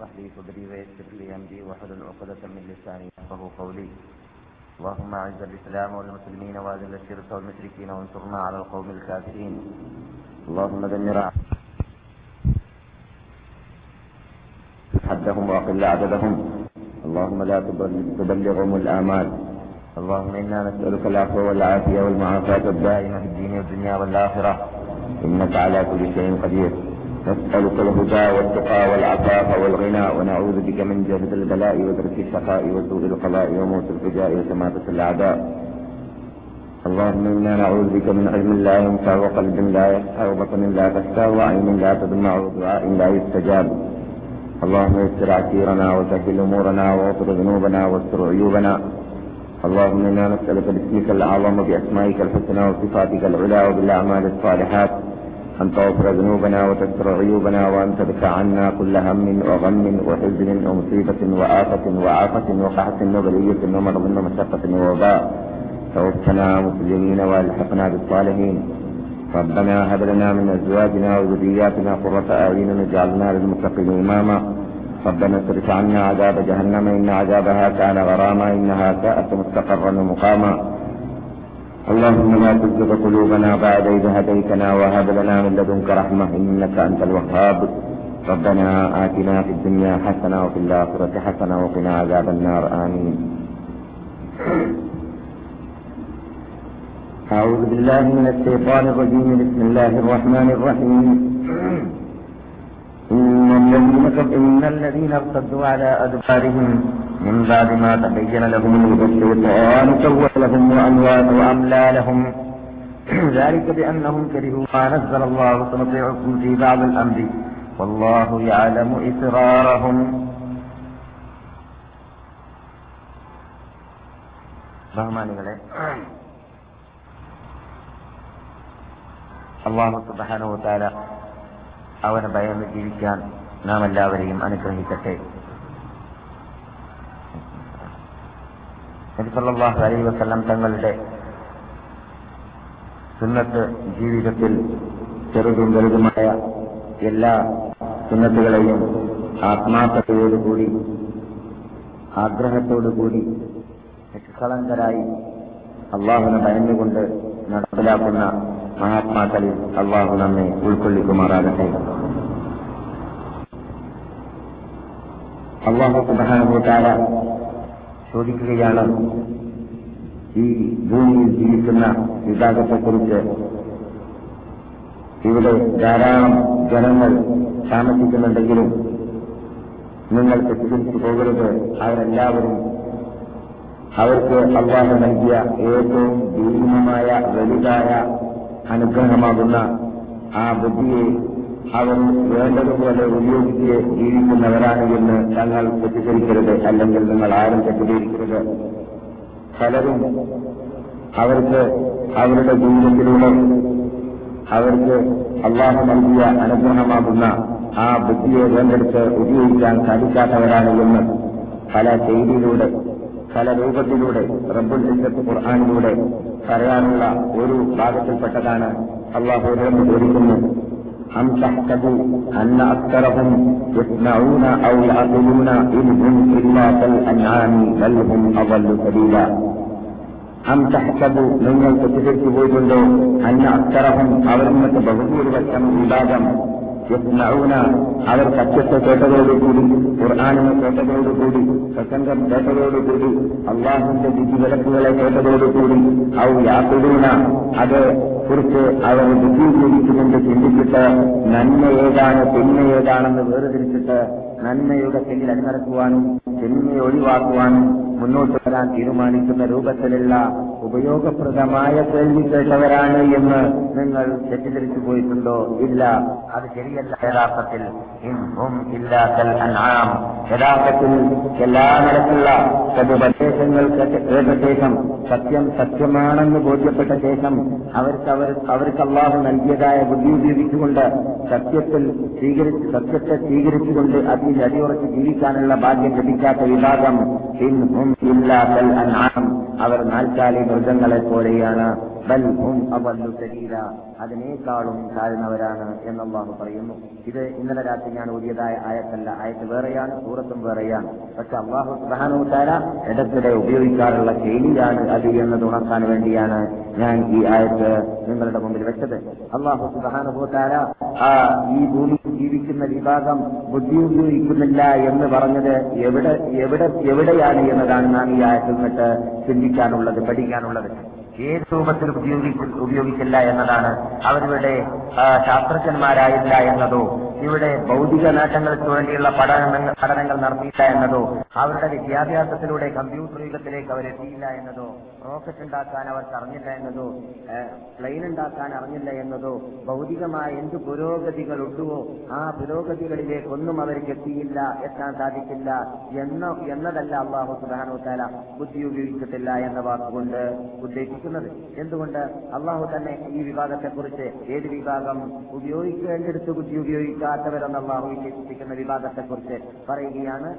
اشرح لي صدري ويسر لي أمري واحلل عقدة من لساني يفقهوا قولي. اللهم أعز الإسلام والمسلمين وأذل الشرك والمشركين وانصرنا على القوم الكافرين. اللهم دمر حدهم وأقل عددهم اللهم لا تبلغهم الآمال. اللهم إنا نسألك العفو والعافية والمعافاة الدائمة في الدين والدنيا والآخرة. إنك على كل شيء قدير. نسألك الهدى والتقى والعفاف والغنى ونعوذ بك من جهد البلاء ودرك الشقاء وسوء القضاء وموت الفجاء وشماتة الأعداء. اللهم إنا نعوذ بك من علم لا ينفع وقلب لا يخشى وبطن لا تخشى وعين لا تدمع ودعاء لا يستجاب. اللهم يسر عسيرنا وسهل أمورنا واغفر ذنوبنا واستر عيوبنا. اللهم إنا نسألك باسمك الأعظم بأسمائك الحسنى وصفاتك العلى وبالأعمال الصالحات. أن تغفر ذنوبنا وتستر عيوبنا وأن تدفع عنا كل هم وغم وحزن ومصيبة وآفة وعافة وقحة وبلية ومرض ومشقة ووباء. توفنا مسلمين وألحقنا بالصالحين. ربنا هب لنا من أزواجنا وذرياتنا قرة أعين واجعلنا للمتقين إماما. ربنا اصرف عنا عذاب جهنم إن عذابها كان غراما إنها ساءت مستقرا ومقاما. اللهم لا تزغ قلوبنا بعد إذ هديتنا وهب لنا من لدنك رحمة إنك أنت الوهاب. ربنا آتنا في الدنيا حسنة وفي الآخرة حسنة وقنا عذاب النار. آمين. أعوذ بالله من الشيطان الرجيم. بسم الله الرحمن الرحيم. إن الذين إن الذين ارتدوا على أدبارهم من بعد ما تبين لهم الهدى الشيطان سول لهم وأموال وأملى لهم ذلك بأنهم كرهوا ما نزل الله سنطيعكم في بعض الأمر والله يعلم إسرارهم ബഹുമാനികളെ അള്ളാഹു സുബാനുത്താല അവനെ ഭയന്ന് ജീവിക്കാൻ നാം എല്ലാവരെയും അനുഗ്രഹിക്കട്ടെ. നബിസല്ലാഹു അലൈ തങ്ങളുടെ സുന്നത്ത് ജീവിതത്തിൽ ചെറുതും വലുതുമായ എല്ലാ സുന്നത്തുകളെയും ആത്മാർത്ഥതയോടുകൂടി ആഗ്രഹത്തോടുകൂടി നിഷ്കളങ്കരായി അള്ളാഹുനെ ഭയന്നുകൊണ്ട് നടപ്പിലാക്കുന്ന മഹാത്മാക്കളിൽ അള്ളാഹു നമ്മെ ഉൾക്കൊള്ളിക്കുമാറാകട്ടെ. അള്ളാഹു പ്രധാനപ്പെട്ട ചോദിക്കുകയാണ് ഈ ഭൂമിയിൽ ജീവിക്കുന്ന വിഭാഗത്തെക്കുറിച്ച് ഇവിടെ ധാരാളം ജനങ്ങൾ താമസിക്കുന്നുണ്ടെങ്കിലും നിങ്ങൾ തെറ്റിദ്ധരിച്ചു പോകരുത്. അവരെല്ലാവരും അവർക്ക് അള്ളാഹു നൽകിയ ഏറ്റവും ഭീമമായ വലുതായ അനുഗ്രഹമാകുന്ന ആ ബുദ്ധിയെ അവർ വേണ്ടതുപോലെ ഉപയോഗിച്ച് ജീവിക്കുന്നവരാണ് എന്ന് തങ്ങൾ തെറ്റിദ്ധരിക്കരുത് അല്ലെങ്കിൽ നിങ്ങൾ ആരും തെറ്റിദ്ധരിക്കരുത്. പലരും അവർക്ക് അവരുടെ ജീവിതത്തിലൂടെ അവർക്ക് അള്ളാഹു നൽകിയ അനുഗ്രഹമാകുന്ന ആ ബുദ്ധിയെ വേണ്ടെടുത്ത് ഉപയോഗിക്കാൻ സാധിക്കാത്തവരാണ് എന്ന് പല ചെയ്തിയിലൂടെ പല രൂപത്തിലൂടെ റബ്ബുൽ ഇസ്സത്ത് ഖുർആാനിലൂടെ പറയാനുള്ള ഒരു ഭാഗത്തിൽപ്പെട്ടതാണ് അള്ളാഹു ചോദിക്കുന്നു أم تحسبوا أن أكثرهم يسمعون أو يعقلون إن هم إلا كالأنعام بل هم أضل سبيلا أم تحسبوا നിങ്ങൾ തെറ്റിദ്ധരിച്ചു പോയിട്ടുണ്ടോ അന്ന അക്തറഹം അവരിന്നത്തെ ബഹുഭൂരിപക്ഷം വിഭാഗം യസ്മഊന അവർ സത്യത്തെ കേട്ടതോടുകൂടി ഖുർആാനിനെ കേട്ടതോടുകൂടി പ്രസംഗം കേട്ടതോടുകൂടി അള്ളാഹുന്റെ വിധി വിലക്കുകളെ കേട്ടതോടുകൂടി ഔ യാഖുദൂന അത് കുറിച്ച് അവർ വിശദീകരിച്ചുകൊണ്ട് ചിന്തിച്ചിട്ട് നന്മ ഏതാണ് തിന്മ ഏതാണെന്ന് വേർതിരിച്ചിട്ട് നന്മയുടെ പിന്നിൽ അണിനിരക്കുവാനും തിന്മയെ ഒഴിവാക്കുവാനും മുന്നോട്ട് വരാൻ തീരുമാനിക്കുന്ന രൂപത്തിലുള്ള ഉപയോഗപ്രദമായ കേൾവി കേട്ടവരാണ് എന്ന് നിങ്ങൾ തെറ്റിദ്ധരിച്ചു പോയിട്ടുണ്ടോ? ഇല്ല. അത് ശരിയല്ല. യഥാർത്ഥത്തിൽ യഥാർത്ഥത്തിൽ എല്ലാ നിലക്കുള്ള സതുപദേശങ്ങൾ കേട്ട ശേഷം സത്യം സത്യമാണെന്ന് ബോധ്യപ്പെട്ട ശേഷം അവർക്ക് അവർ അവർക്ക് അള്ളാഹു നൽകിയതായ ബുദ്ധി ഉപയോഗിച്ചുകൊണ്ട് സത്യത്തിൽ സ്വീകരിച്ച് സത്യത്തെ സ്വീകരിച്ചുകൊണ്ട് അതിൽ അടിയുറച്ച് ജീവിക്കാനുള്ള ഭാഗ്യം ലഭിക്കാത്ത വിഭാഗം അവർ നാൽക്കാലി മൃഗങ്ങളെ പോലെയാണ് ബൽ അതിനേക്കാളും താഴ്ന്നവരാണ് എന്ന് അള്ളാഹു പറയുന്നു. ഇത് ഇന്നലെ രാത്രി ഞാൻ ഓതിയതായ ആയത്തല്ല. ആയത്ത് വേറെയാണ് സൂറത്തും വേറെയാണ്. പക്ഷെ അള്ളാഹു സുബാനുത്താര ഇടത്തിടെ ഉപയോഗിക്കാറുള്ള ശൈലിയാണ് അത് എന്നത് ഉണർത്താൻ വേണ്ടിയാണ് ഞാൻ ഈ ആയത്ത് നിങ്ങളുടെ മുമ്പിൽ വെച്ചത്. അള്ളാഹു സുബാനുഭൂത്താര ആ ഈ ഭൂമി ജീവിക്കുന്ന വിഭാഗം ബുദ്ധി ഉപയോഗിക്കുന്നില്ല എന്ന് പറഞ്ഞത് എവിടെ എവിടെ എവിടെയാണ് എന്നതാണ് നാം ഈ ആയത്തിൽ നിന്നിട്ട് ചിന്തിക്കാനുള്ളത് പഠിക്കാനുള്ളത്. ഏത് രൂപത്തിൽ ഉപയോഗിച്ച് ഉപയോഗിക്കില്ല എന്നതാണ് അവരിവിടെ ശാസ്ത്രജ്ഞന്മാരായില്ല എന്നതോ ഇവിടെ ഭൗതിക നേട്ടങ്ങൾക്ക് വേണ്ടിയുള്ള പഠനങ്ങൾ പഠനങ്ങൾ നടത്തിയില്ല എന്നതോ അവരുടെ വിദ്യാഭ്യാസത്തിലൂടെ കമ്പ്യൂട്ടർ യുഗത്തിലേക്ക് അവരെത്തിയില്ല എന്നതോ റോക്കറ്റ് ഉണ്ടാക്കാൻ അവർക്ക് അറിഞ്ഞില്ല എന്നതോ പ്ലെയിൻ ഉണ്ടാക്കാൻ അറിഞ്ഞില്ല എന്നതോ ഭൗതികമായ എന്ത് പുരോഗതികൾ ഉണ്ടുവോ ആ പുരോഗതികളിലേക്കൊന്നും അവർക്ക് എത്തിയില്ല എത്താൻ സാധിക്കില്ല എന്ന എന്നതല്ല അള്ളാഹു സുബാനോ താല ബുദ്ധി ഉപയോഗിച്ചിട്ടില്ല എന്ന വാക്കുകൊണ്ട് ഉദ്ദേശിക്കുന്നത് എന്തുകൊണ്ട്? അള്ളാഹു തന്നെ ഈ വിഭാഗത്തെക്കുറിച്ച് ഏത് വിഭാഗം ഉപയോഗിക്കേണ്ടടുത്ത് കുറ്റി ഉപയോഗിക്കാത്തവരെന്ന് അള്ളാഹു വിശേഷിപ്പിക്കുന്ന വിഭാഗത്തെക്കുറിച്ച് പറയുകയാണ്.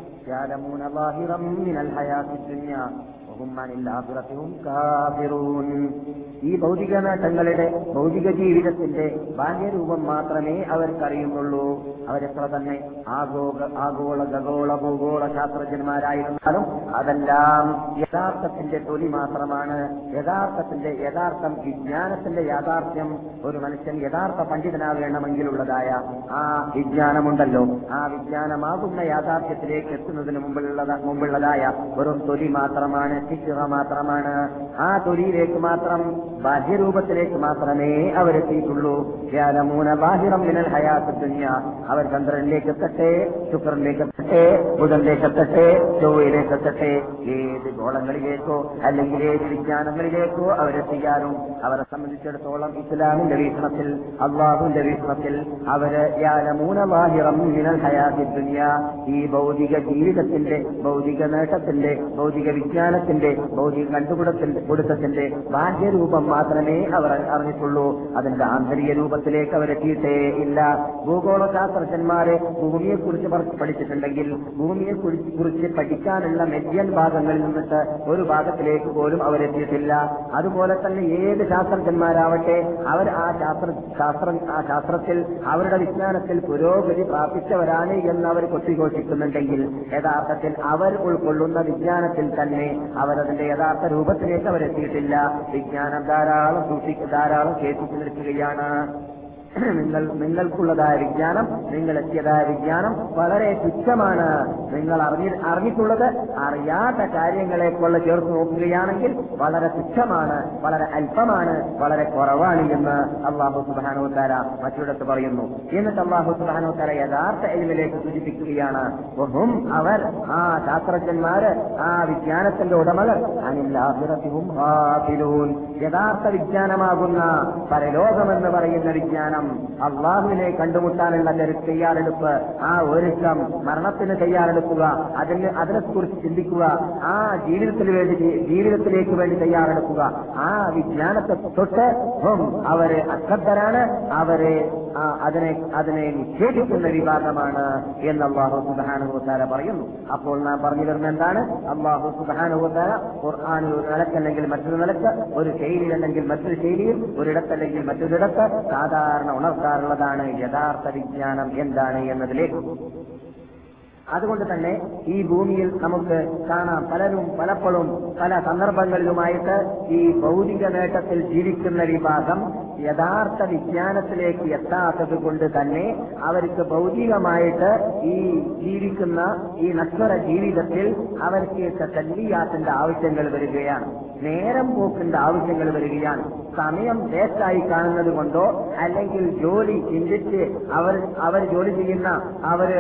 ഈ ഭൗതിക നേട്ടങ്ങളുടെ ഭൗതിക ജീവിതത്തിന്റെ ബാഹ്യരൂപം മാത്രമേ അവർക്കറിയുന്നുള്ളൂ. അവരെത്ര തന്നെ ആഗോള ആഗോള ഖഗോള ഭൂഗോള ശാസ്ത്രജ്ഞന്മാരായിരുന്നാലും അതെല്ലാം യഥാർത്ഥത്തിന്റെ തൊലി മാത്രമാണ്. യഥാർത്ഥത്തിന്റെ യഥാർത്ഥം വിജ്ഞാനത്തിന്റെ യാഥാർത്ഥ്യം ഒരു മനുഷ്യൻ യഥാർത്ഥ പണ്ഡിതനാകേണമെങ്കിലുള്ളതായ ആ വിജ്ഞാനമുണ്ടല്ലോ. ആ വിജ്ഞാനമാകുന്ന യാഥാർത്ഥ്യത്തിലേക്ക് എത്തുന്നതിന് മുമ്പുള്ളത മുമ്പുള്ളതായ ഒരു തൊലി മാത്രമാണ് ശിക്ഷ മാത്രമാണ്. ആ തൊലിയിലേക്ക് മാത്രം ബാഹ്യരൂപത്തിലേക്ക് മാത്രമേ അവരെത്തിയിട്ടുള്ളൂ യാലമൂന ബാഹിറം മിനൽ ഹയാത്ത് ദുനിയ. അവർ ചന്ദ്രനിലേക്ക് എത്തട്ടെ ശുക്രനിലേക്ക് എത്തട്ടെ ബുധനിലേക്ക് എത്തട്ടെ ചൊവ്വയിലേക്ക് എത്തട്ടെ. ഏത് ഗോളങ്ങളിലേക്കോ അല്ലെങ്കിൽ ഏത് വിജ്ഞാനങ്ങളിലേക്കോ അവരെത്തിക്കാനും അവരെ സംബന്ധിച്ചിടത്തോളം ഇസ്ലാമിന്റെ വീക്ഷണത്തിൽ അള്ളാഹുവിന്റെ വീക്ഷണത്തിൽ അവർ യാലമൂന ബാഹിറം മിനൽ ഹയാത്ത് ദുനിയ. ഈ ഭൗതിക ജീവിതത്തിന്റെ ഭൗതിക നേട്ടത്തിന്റെ ഭൗതിക വിജ്ഞാനത്തിന്റെ ഭൗതിക കണ്ടുപിടുത്തത്തിന്റെ കൊടുത്തത്തിന്റെ ബാഹ്യരൂപം മാത്രമേ അവർ അറിഞ്ഞിട്ടുള്ളൂ. അതിന്റെ ആന്തരിക രൂപത്തിലേക്ക് അവരെത്തിയിട്ടേ ഇല്ല. ഭൂഗോള ശാസ്ത്രജ്ഞന്മാരെ ഭൂമിയെ കുറിച്ച് പഠിച്ചിട്ടുണ്ടെങ്കിൽ ഭൂമിയെ കുറിച്ച് പഠിക്കാനുള്ള മെഡിയൻ ഭാഗങ്ങളിൽ നിന്നിട്ട് ഒരു ഭാഗത്തിലേക്ക് പോലും അവരെത്തിയിട്ടില്ല അതുപോലെ തന്നെ ഏത് ശാസ്ത്രജ്ഞന്മാരാവട്ടെ അവർ ആ ശാസ്ത്ര ശാസ്ത്ര ആ ശാസ്ത്രത്തിൽ അവരുടെ വിജ്ഞാനത്തിൽ പുരോഗതി പ്രാപിച്ചവരാണ് എന്ന് അവർ കൊത്തിഘോഷിക്കുന്നുണ്ടെങ്കിൽ യഥാർത്ഥത്തിൽ അവർ ഉൾക്കൊള്ളുന്ന വിജ്ഞാനത്തിൽ തന്നെ അവരതിന്റെ യഥാർത്ഥ രൂപത്തിലേക്ക് അവരെത്തിയിട്ടില്ല. വിജ്ഞാനം ധാരാളം സൂക്ഷിക്ക ധാരാളം കേൾപ്പിച്ചു നിൽക്കുകയാണ്. നിങ്ങൾ നിങ്ങൾക്കുള്ളതായ വിജ്ഞാനം നിങ്ങൾ എത്തിയതായ വിജ്ഞാനം വളരെ തുച്ഛമാണ്. നിങ്ങൾ അറിഞ്ഞ അറിഞ്ഞിട്ടുള്ളത് അറിയാത്ത കാര്യങ്ങളെ കൊള്ള ചേർത്ത് നോക്കുകയാണെങ്കിൽ വളരെ തുച്ഛമാണ് വളരെ അല്പമാണ് വളരെ കുറവാണ് എന്ന് അള്ളാഹു സുബാനോത്താര മറ്റിടത്ത് പറയുന്നു. എന്നിട്ട് അള്ളാഹു സുബാനോത്താര യഥാർത്ഥ എലിമിലേക്ക് സൂചിപ്പിക്കുകയാണ്. ഒന്നും അവർ ആ ശാസ്ത്രജ്ഞന്മാര് ആ വിജ്ഞാനത്തിന്റെ ഉടമകൾ അനില്ലാഹിറത്തിവും യഥാർത്ഥ വിജ്ഞാനമാകുന്ന പരലോകമെന്ന് പറയുന്ന വിജ്ഞാനം അള്ളാഹുവിനെ കണ്ടുമുട്ടാനുള്ള ഒരു തയ്യാറെടുപ്പ് ആ ഒരുക്കം മരണത്തിന് തയ്യാറെടുക്കുക അതിന് അതിനെക്കുറിച്ച് ചിന്തിക്കുക ആ ജീവിതത്തിന് വേണ്ടി ജീവിതത്തിലേക്ക് വേണ്ടി തയ്യാറെടുക്കുക. ആ വിജ്ഞാനത്തെ തൊട്ട് അവർ അശ്രദ്ധരാണ് അവരെ അതിനെ അതിനെ നിഷേധിക്കുന്ന വിഭാഗമാണ് എന്ന് അള്ളാഹു സുബാനുഭവത്താല പറയുന്നു. അപ്പോൾ നാം പറഞ്ഞു വരുന്ന എന്താണ്? അള്ളാഹു സുബാനുഭവത്താല ഖുർആാനിൽ ഒരു നിലക്കല്ലെങ്കിൽ മറ്റൊരു നിലയ്ക്ക് ഒരു ശൈലിയിൽ അല്ലെങ്കിൽ മറ്റൊരു ശൈലിയിൽ ഒരിടത്തല്ലെങ്കിൽ മറ്റൊരിടത്ത് സാധാരണ ഉണർത്താറുള്ളതാണ് യഥാർത്ഥ വിജ്ഞാനം എന്താണ് എന്നതിലേക്ക്. അതുകൊണ്ട് തന്നെ ഈ ഭൂമിയിൽ നമുക്ക് കാണാം പലരും പലപ്പോഴും പല സന്ദർഭങ്ങളിലുമായിട്ട് ഈ ഭൗതിക നേട്ടത്തിൽ ജീവിക്കുന്ന വിഭാഗം യഥാർത്ഥ വിജ്ഞാനത്തിലേക്ക് എത്താത്തത് കൊണ്ട് തന്നെ അവർക്ക് ഭൗതികമായിട്ട് ഈ ജീവിക്കുന്ന ഈ നശ്വര ജീവിതത്തിൽ അവർക്ക് തല്ലിയാത്തിന്റെ ആവശ്യങ്ങൾ വരികയാണ്. നേരം പോക്കിന്റെ ആവശ്യങ്ങൾ വരികയാണ്. സമയം വേസ്റ്റായി കാണുന്നത് കൊണ്ടോ അല്ലെങ്കിൽ ജോലി ചിന്തിച്ച് അവർ അവർ ജോലി ചെയ്യുന്ന അവർ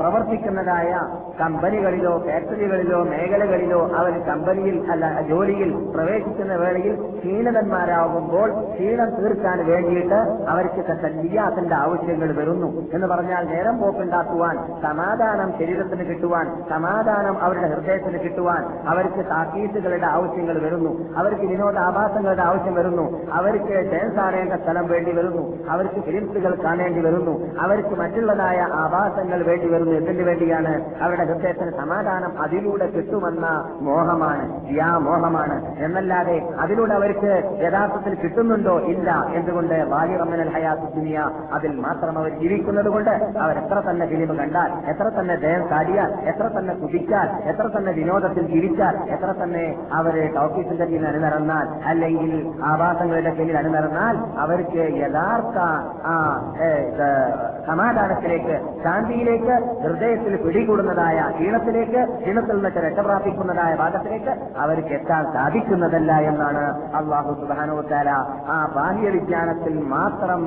പ്രവർത്തിക്കുന്നതായ കമ്പനികളിലോ ഫാക്ടറികളിലോ മേഖലകളിലോ അവർ കമ്പനിയിൽ അല്ല ജോലിയിൽ പ്രവേശിക്കുന്ന വേളയിൽ ക്ഷീണിതന്മാരാകുമ്പോൾ ക്ഷീണം തീർക്കാൻ വേണ്ടിയിട്ട് അവർക്ക് തല്ലിയാത്തിന്റെ ആവശ്യങ്ങൾ വരുന്നു എന്ന് പറഞ്ഞാൽ നേരം പോക്കുണ്ടാക്കുവാൻ സമാധാനം ശരീരത്തിന് കിട്ടുവാൻ സമാധാനം അവരുടെ ഹൃദയത്തിന് കിട്ടുവാൻ അവർക്ക് താക്കീസുകളുടെ ആവശ്യങ്ങൾ വരുന്നു അവർക്ക് വിനോദാഭാസങ്ങളുടെ ആവശ്യം വരുന്നു അവർക്ക് ഡാൻസ് ആടേണ്ട സ്ഥലം വേണ്ടി വരുന്നു അവർക്ക് ഫിലിംസുകൾ കാണേണ്ടി വരുന്നു അവർക്ക് മറ്റുള്ളതായ ആഭാസങ്ങൾ വേണ്ടി വരുന്നു. എന്തിനു വേണ്ടിയാണ്? അവരുടെ ഹൃദയത്തിന് സമാധാനം അതിലൂടെ കിട്ടുമെന്ന മോഹമാണ്. യാ മോഹമാണ്. എന്നല്ലാതെ അതിലൂടെ അവർക്ക് യഥാർത്ഥത്തിൽ കിട്ടുന്നുണ്ടോ ഇല്ല എന്തുകൊണ്ട് വാലിറമ്മനൽ ഹയാത്ത് ദുനിയ അതിൽ മാത്രം അവർ ജീവിക്കുന്നത് കൊണ്ട് അവർ എത്ര തന്നെ ഫിലിം കണ്ടാൽ എത്ര തന്നെ ദയം കാടിയാൽ എത്ര തന്നെ കുതിച്ചാൽ എത്ര തന്നെ വിനോദത്തിൽ ജീവിച്ചാൽ എത്ര തന്നെ അവർ ടോക്കീസിന്റെ കീഴിൽ അണിനിറന്നാൽ അല്ലെങ്കിൽ ആവാസങ്ങളുടെ കീഴിൽ അണിനിറന്നാൽ അവർക്ക് യഥാർത്ഥ ആ സമാധാനത്തിലേക്ക് ശാന്തിയിലേക്ക് ഹൃദയത്തിൽ പിടികൂടുന്നതായ ഈണത്തിലേക്ക് ക്ഷീണത്തിൽ നിന്നൊക്കെ രക്ഷപ്രാപിക്കുന്നതായ ഭാഗത്തിലേക്ക് അവർക്ക് എത്താൻ സാധിക്കുന്നതല്ല എന്നാണ് അള്ളാഹു സുബാനോത്താര ആ ബാഹ്യ വിജ്ഞാനത്തിൽ മാത്രം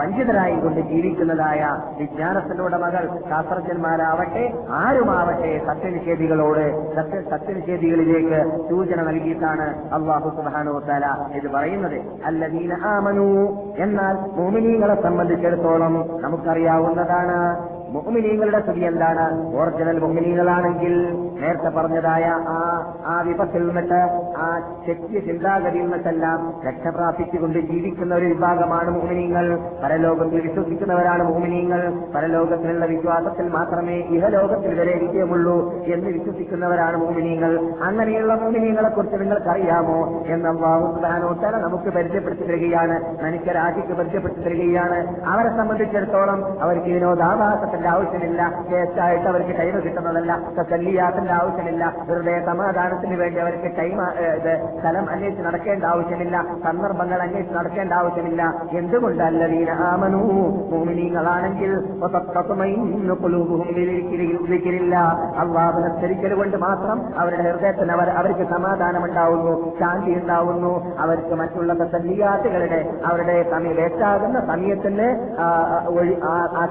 വഞ്ചിതരായി കൊണ്ട് ജീവിക്കുന്നതായ വിജ്ഞാനത്തിന്റെ ഉടമകൾ ശാസ്ത്രജ്ഞന്മാരാവട്ടെ ആരുമാവട്ടെ സത്യനിഷേധികളോട് സത്യ സത്യനിഷേധികളിലേക്ക് സൂചന നൽകിയിട്ടാണ് അള്ളാഹു സുബാനോത്താര ഇത് പറയുന്നത്. അല്ലദീന ആമനു എന്നാൽ ഭൂമിനീകളെ സംബന്ധിച്ചിടത്തോളം നമുക്കറിയാവുന്നതാണ് മുഹ്മിനീങ്ങളുടെ സ്ഥിതി എന്താണ്? ഓറിജിനൽ മുഹ്മിനീങ്ങളാണെങ്കിൽ നേരത്തെ പറഞ്ഞതായ ആ ആ വിപത്തിൽ നിന്നിട്ട് ആ ശക്തി ചിന്താഗതിയിൽ നിന്നിട്ടെല്ലാം രക്ഷപ്രാപിച്ചുകൊണ്ട് ജീവിക്കുന്ന ഒരു വിഭാഗമാണ് മുഹ്മിനീങ്ങൾ പരലോകത്തിൽ വിശ്വസിക്കുന്നവരാണ് മുഹ്മിനീങ്ങൾ പരലോകത്തിലുള്ള വിശ്വാസത്തിൽ മാത്രമേ ഇഹലോകത്തിൽ വരെ വിജയമുള്ളൂ എന്ന് വിശ്വസിക്കുന്നവരാണ് മുഹ്മിനീങ്ങൾ അങ്ങനെയുള്ള മുഹ്മിനീങ്ങളെ കുറിച്ച് നിങ്ങൾക്കറിയാമോ? എന്ന് അള്ളാഹു സുബ്ഹാനഹു നമുക്ക് പരിചയപ്പെടുത്തി തരികയാണ്. മനുഷ്യരാജിക്ക് പരിചയപ്പെടുത്തി തരികയാണ്. അവരെ സംബന്ധിച്ചിടത്തോളം അവർക്ക് വിനോദാഭാസത്തിന്റെ ആവശ്യമില്ല. കേസായിട്ട് അവർക്ക് ടൈം കിട്ടുന്നതല്ല. തല്ലിയാത്തിന്റെ ആവശ്യമില്ല. വെറുതെ സമാധാനത്തിന് വേണ്ടി അവർക്ക് ടൈം സ്ഥലം അന്വേഷിച്ച് നടക്കേണ്ട ആവശ്യമില്ല. സന്ദർഭങ്ങൾ അന്വേഷിച്ച് നടക്കേണ്ട ആവശ്യമില്ല. എന്തുകൊണ്ടല്ല വീണ ആമനൂ ഭൂമിനീങ്ങളാണെങ്കിൽ അള്ളാഹുനെ സ്മരിക്കൽ കൊണ്ട് മാത്രം അവരുടെ ഹൃദയത്തിന് അവർ അവർക്ക് സമാധാനം ഉണ്ടാവുന്നു ശാന്തി ഉണ്ടാവുന്നു. അവർക്ക് മറ്റുള്ള തല്ലിയാത്തുകളുടെ അവരുടെ സമയം ഏറ്റാകുന്ന സമയത്തിന് ആ,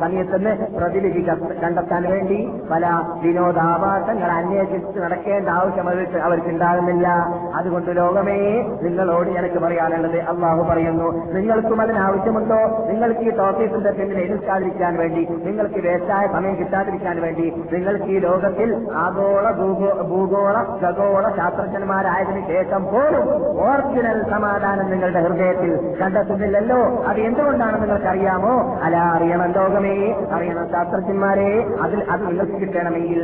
സമയത്തിന് പ്രതിലിപി ക- കണ്ടെത്താൻ വേണ്ടി പല വിനോദാവാസങ്ങൾ അന്വേഷിച്ച് നടക്കേണ്ട ആവശ്യം അവർക്ക് അവർക്കുണ്ടാകുന്നില്ല. അതുകൊണ്ട് ലോകമേ നിങ്ങളോട് എനിക്ക് പറയാനുള്ളത് അള്ളാഹു പറയുന്നു നിങ്ങൾക്കും അതിനാവശ്യമുണ്ടോ നിങ്ങൾക്ക് ഈ ടോപ്പീസിന്റെ പിന്നിൽ എതിർക്കാതിരിക്കാൻ വേണ്ടി നിങ്ങൾക്ക് വേസ്റ്റായ സമയം കിട്ടാതിരിക്കാൻ വേണ്ടി നിങ്ങൾക്ക് ഈ ലോകത്തിൽ ആഗോള ഭൂഗോള ഖഗോള ശാസ്ത്രജ്ഞന്മാരായതിനു ശേഷം പോലും ഒറിജിനൽ സമാധാനം നിങ്ങളുടെ ഹൃദയത്തിൽ കണ്ടെത്തുന്നില്ലല്ലോ. അത് എന്തുകൊണ്ടാണ് നിങ്ങൾക്ക് അറിയാമോ അല അറിയണം ലോകമേ അറിയണം ശാസ്ത്രജ്ഞന്മാരെ അതിൽ അത് നിങ്ങൾക്ക് കിട്ടണമെങ്കിൽ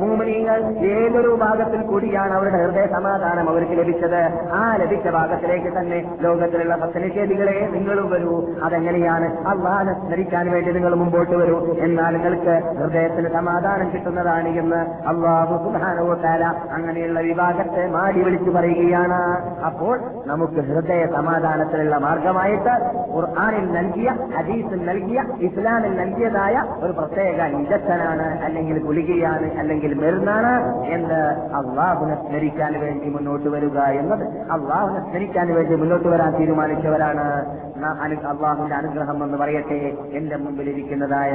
മൂമനീങ്ങൾ ഏതൊരു ഭാഗത്തിൽ കൂടിയാണ് അവരുടെ ഹൃദയ സമാധാനം അവർക്ക് ലഭിച്ചത്? ആ ലഭിച്ച ഭാഗത്തിലേക്ക് തന്നെ ലോകത്തിലുള്ള ഭക്തനിഷേധികളെ നിങ്ങളും വരൂ. അതെങ്ങനെയാണ്? അള്ളാഹനെ സ്മരിക്കാൻ വേണ്ടി നിങ്ങൾ മുമ്പോട്ട് വരൂ. എന്നാൽ നിങ്ങൾക്ക് ഹൃദയത്തിന് സമാധാനം കിട്ടുന്നതാണ് എന്ന് അള്ളാഹു സുധാനവോട്ടാല അങ്ങനെയുള്ള വിഭാഗത്തെ മാടി വിളിച്ചു പറയുകയാണ്. അപ്പോൾ നമുക്ക് ഹൃദയ സമാധാനത്തിനുള്ള മാർഗമായിട്ട് ഖുർആാനിൽ നൽകിയ ഹദീസിൽ നൽകിയ ഇസ്ലാമിൽ നൽകിയതായ ഒരു പ്രത്യേക ഇഞ്ചക്ഷനാണ് അല്ലെങ്കിൽ ഗുളികയാണ് അല്ലെങ്കിൽ മരുന്നാണ് എന്ന് അള്ളാഹുനെ സ്മരിക്കാൻ വേണ്ടി മുന്നോട്ട് വരിക എന്നത് അള്ളാഹുനെ സ്മരിക്കാൻ വേണ്ടി മുന്നോട്ട് വരാൻ തീരുമാനിച്ചവരാണ്. അള്ളാഹുവിന്റെ അനുഗ്രഹം എന്ന് പറയട്ടെ. എന്റെ മുമ്പിൽ ഇരിക്കുന്നതായ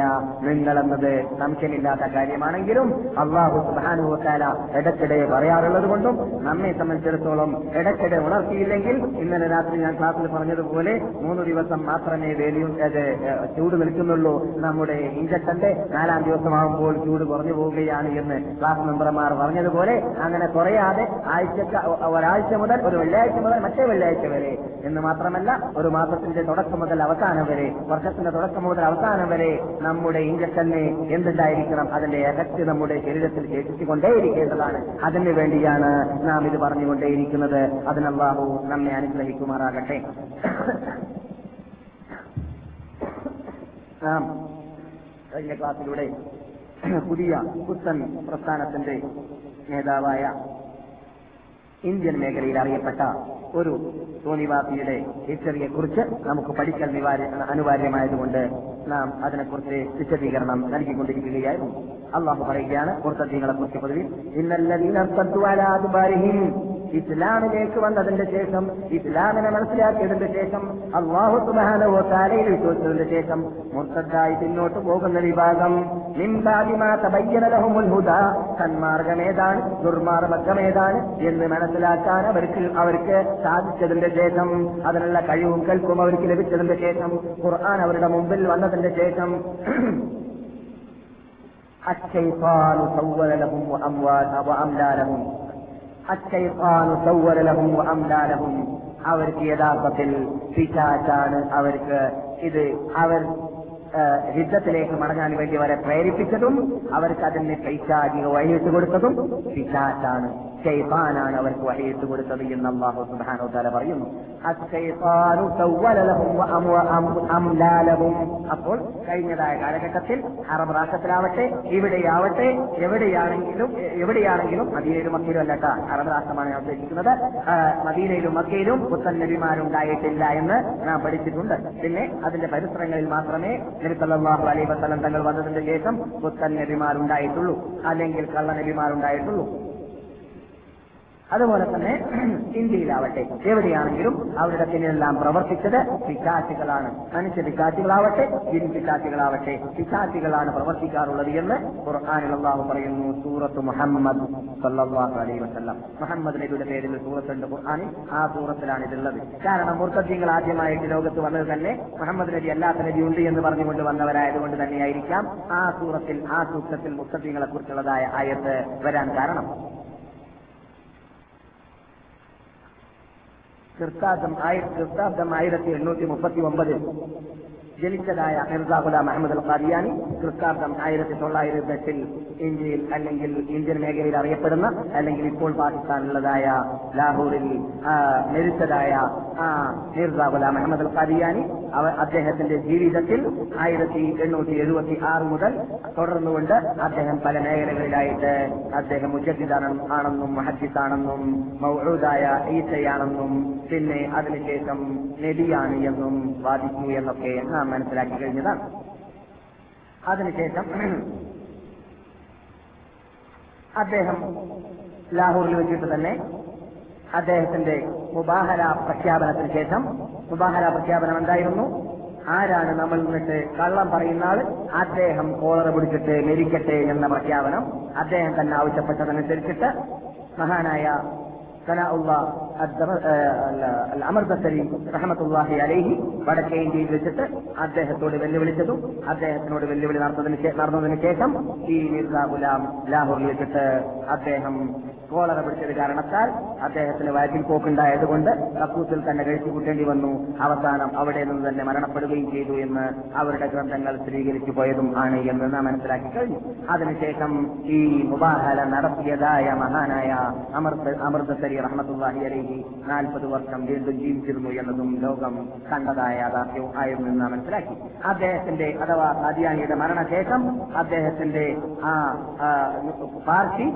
നിങ്ങളെന്നത് സംശയമില്ലാത്ത കാര്യമാണെങ്കിലും അള്ളാഹു സുബാനുഭവത്താല ഇടയ്ക്കിടെ പറയാറുള്ളത് കൊണ്ടും നമ്മെ സംബന്ധിച്ചിടത്തോളം ഇടയ്ക്കിടെ ഉണർത്തിയില്ലെങ്കിൽ ഇന്നലെ രാത്രി ഞാൻ ക്ലാസ്സിൽ പറഞ്ഞതുപോലെ മൂന്ന് ദിവസം മാത്രമേ വേലിയും ചൂട് നിൽക്കുന്നുള്ളൂ. നമ്മുടെ ഇഞ്ചക്ഷന്റെ നാലാം ദിവസമാകുമ്പോൾ ചൂട് കുറഞ്ഞു പോവുകയാണ് എന്ന് ക്ലാസ് മെമ്പർമാർ പറഞ്ഞതുപോലെ അങ്ങനെ കുറയാതെ ആഴ്ച ഒരാഴ്ച മുതൽ ഒരു വെള്ളിയാഴ്ച മുതൽ മറ്റേ വെള്ളിയാഴ്ച വരെ എന്ന് മാത്രമല്ല ഒരു മാസത്തിന്റെ തുടക്കം മുതൽ അവസാനം വരെ വർഷത്തിന്റെ തുടക്കം മുതൽ അവസാനം വരെ നമ്മുടെ ഇഞ്ചക്ഷന് എന്തുണ്ടായിരിക്കണം? അതിന്റെ എഫക്ട് നമ്മുടെ ശരീരത്തിൽ ശേഷിച്ചുകൊണ്ടേയിരിക്കേണ്ടതാണ്. അതിനു വേണ്ടിയാണ് നാം ഇത് പറഞ്ഞുകൊണ്ടേയിരിക്കുന്നത്. അതിനല്ലാഹു നമ്മെ അനുഗ്രഹിക്കുമാറാകട്ടെ. കഴിഞ്ഞ ക്ലാസ്സിലൂടെ പുതിയ പുത്തൻ പ്രസ്ഥാനത്തിന്റെ നേതാവായ ഇന്ത്യൻ മേഖലയിൽ അറിയപ്പെട്ട ഒരു തോന്നിവാസിയുടെ ഹിസ്റ്ററിയെ കുറിച്ച് നമുക്ക് പഠിക്കൽ അനിവാര്യമായതുകൊണ്ട് നാം അതിനെക്കുറിച്ച് വിശദീകരണം നൽകിക്കൊണ്ടിരിക്കുകയായിരുന്നു. അള്ളാഹു പറയുകയാണ് മുർത്തദ്ദീങ്ങളെ കുറിച്ച് പൊതുവിൽ ഇന്നല്ലതീനും ഇസ്ലാമിലേക്ക് വന്നതിന്റെ ശേഷം ഇസ്ലാമിനെ മനസ്സിലാക്കിയതിന്റെ ശേഷം അള്ളാഹു സുബാനവോ താരയിൽ വിശ്വസിച്ചതിന്റെ ശേഷം മുർത്തദ്ദായി പിന്നോട്ട് പോകുന്ന വിഭാഗം നിംബാദിമാ തബയ്യനലഹുമുൽ ഹുദ സന്മാർഗമേതാണ് ദുർമാർഗമേതാണ് എന്ന് മനസ്സിലാക്കാൻ അവർക്ക് അവർക്ക് സാധിച്ചതിന്റെ ശേഷം അതിനുള്ള കഴിവും കൽപ്പും അവർക്ക് ലഭിച്ചതിന്റെ ശേഷം ഖുർആൻ അവരുടെ മുമ്പിൽ വന്നതിന്റെ ശേഷം الشيطان سول لهم وأموال وأملى അച്ചയപ്പാണ് സൗവരലഹും അംലാലഹും അവർക്ക് യഥാർത്ഥത്തിൽ പിശാച്ചാണ് അവർക്ക് ഇത് അവർ യുദ്ധത്തിലേക്ക് മടങ്ങാൻ വേണ്ടി അവരെ പ്രേരിപ്പിച്ചതും അവർക്ക് അതിന് പൈശാചിക വഴിയിട്ട് കൊടുത്തതും പിശാച്ചാണ് ഷെയ്ത്താനാണ് അവർക്ക് വഴിയിട്ട് കൊടുത്തത് എന്ന് അള്ളാഹു സുബാനോ തല പറയുന്നു അംലാ. അപ്പോൾ കഴിഞ്ഞതായ കാലഘട്ടത്തിൽ അറബ് രാഷ്ട്രത്തിലാവട്ടെ ഇവിടെയാവട്ടെ എവിടെയാണെങ്കിലും എവിടെയാണെങ്കിലും മദീനയിലും മക്കയിലും അല്ലട്ട അറബ് രാഷ്ട്രമാണ് ഞാൻ ഉദ്ദേശിക്കുന്നത്. മദീനയിലും മക്കയിലും പുത്തൻ നബിമാരുണ്ടായിട്ടില്ല എന്ന് നാം പഠിച്ചിട്ടുണ്ട്. പിന്നെ അതിന്റെ പരിസരങ്ങളിൽ മാത്രമേ സല്ലല്ലാഹു അലൈഹി വസല്ലം തങ്ങൾ വന്നതിന്റെ ശേഷം പുത്തൻ നബിമാരുണ്ടായിട്ടുള്ളൂ അല്ലെങ്കിൽ കള്ള നബിമാരുണ്ടായിട്ടുള്ളൂ അതുപോലെ തന്നെ ഇന്ത്യയിലാവട്ടെ എവിടെയാണെങ്കിലും അവരുടെ പിന്നിലെല്ലാം പ്രവർത്തിച്ചത് പിശാചികളാണ്. മനുഷ്യ പിശാചികളാവട്ടെ ജിൻ പിശാചികളാവട്ടെ പിശാചികളാണ് പ്രവർത്തിക്കാറുള്ളത് എന്ന് ഖുർആനിൽ പറയുന്നു സൂറത്ത് മുഹമ്മദ് സല്ലല്ലാഹു അലൈഹി വസ്ലം മുഹമ്മദ് നബിയുടെ പേരിൽ സൂറത്തുണ്ട് ഖുർആനിൽ. ആ സൂറത്തിലാണ് ഇതുള്ളത്. കാരണം മുർത്തദ്യങ്ങൾ ആദ്യമായിട്ട് ലോകത്ത് വന്നത് തന്നെ മുഹമ്മദ് നബി അല്ലാത്ത നബി ഉണ്ട് എന്ന് പറഞ്ഞുകൊണ്ട് വന്നവരായതുകൊണ്ട് തന്നെയായിരിക്കാം ആ സൂറത്തിൽ ആ സൂക്തത്തിൽ മുർത്തദ്യങ്ങളെ കുറിച്ചുള്ളതായ ആയത്ത് വരാൻ കാരണം. ക്രിസ്താബ്ദം ആയിരത്തി ക്രിസ്താബ്ദം ആയിരത്തി എണ്ണൂറ്റി മുപ്പത്തി ഒമ്പതിൽ ജനിച്ചതായ മിർസ ഗുലാം അഹമ്മദ് അൽ ഖാദിയാനി ക്രിസ്താബ്ദം ആയിരത്തി തൊള്ളായിരത്തി എട്ടിൽ ഇന്ത്യയിൽ അല്ലെങ്കിൽ ഇന്ത്യൻ മേഖലയിൽ അറിയപ്പെടുന്ന അല്ലെങ്കിൽ ഇപ്പോൾ പാകിസ്ഥാനിലുള്ളതായ ലാഹോറിൽ മരിച്ചതായ മിർസ ഗുലാം അഹമ്മദ് അൽ ഖാദിയാനി അദ്ദേഹത്തിന്റെ ജീവിതത്തിൽ ആയിരത്തി എണ്ണൂറ്റി എഴുപത്തി ആറ് മുതൽ തുടർന്നുകൊണ്ട് അദ്ദേഹം പല മേഖലകളിലായിട്ട് അദ്ദേഹം മുജദ്ദിദാണ് ആണെന്നും മഹജിദാണെന്നും മൗഹൂദായ ഈസയാണെന്നും പിന്നെ അതിനുശേഷം നബിയാണ് എന്നും വാദിക്കുന്നു എന്നൊക്കെ നാം മനസ്സിലാക്കി കഴിഞ്ഞതാണ്. അതിനുശേഷം അദ്ദേഹം ലാഹോറിൽ വെച്ചിട്ട് തന്നെ അദ്ദേഹത്തിന്റെ മുബാഹര പ്രഖ്യാപനത്തിന് ശേഷം മുബാഹര പ്രഖ്യാപനം എന്തായിരുന്നു? ആരാണ് നമ്മൾ നിന്നിട്ട് കള്ളം പറയുന്ന ആൾ അദ്ദേഹം കോളറ പിടിച്ചിട്ട് മരിക്കട്ടെ എന്ന പ്രഖ്യാപനം അദ്ദേഹം തന്നെ ആവശ്യപ്പെട്ടതനുസരിച്ചിട്ട് മഹാനായ സനാഉള്ള ബസരി റഹമത്തുല്ലാഹി അലൈഹി വടക്കേ ഇന്ത്യയിൽ വെച്ചിട്ട് അദ്ദേഹത്തോട് വെല്ലുവിളിച്ചതും അദ്ദേഹത്തിനോട് വെല്ലുവിളി നടന്നതിന് നടന്നതിന് ശേഷം ഈ മിർസ ഗുലാം ലാഹോറിൽ വെച്ചിട്ട് അദ്ദേഹം കോളറ പിടിച്ചത് കാരണത്താൽ അദ്ദേഹത്തിന് വയറ്റിൽ പോക്കുണ്ടായതുകൊണ്ട് കക്കൂസിൽ തന്നെ കഴിച്ചു കൂട്ടേണ്ടി വന്നു. അവസാനം അവിടെ നിന്ന് തന്നെ മരണപ്പെടുകയും ചെയ്തു എന്ന് അവരുടെ ഗ്രന്ഥങ്ങൾ സ്ഥിരീകരിച്ചു പോയതും ആണ് എന്ന് നാം മനസ്സിലാക്കി കഴിഞ്ഞു. അതിനുശേഷം ഈ മുബാഹല നടത്തിയതായ മഹാനായ അമൃത അമൃതസരി റഹ്മത്തുല്ലാഹി അലൈഹി നാൽപ്പത് വർഷം വീണ്ടും ജീവിച്ചിരുന്നു എന്നതും ലോകം കണ്ടതായ യാഥാർത്ഥ്യവും ആയിരുന്നു എന്ന് മനസ്സിലാക്കി. അദ്ദേഹത്തിന്റെ അഥവാ ഖാദിയാനിയുടെ മരണശേഷം അദ്ദേഹത്തിന്റെ ആ, പാർട്ടി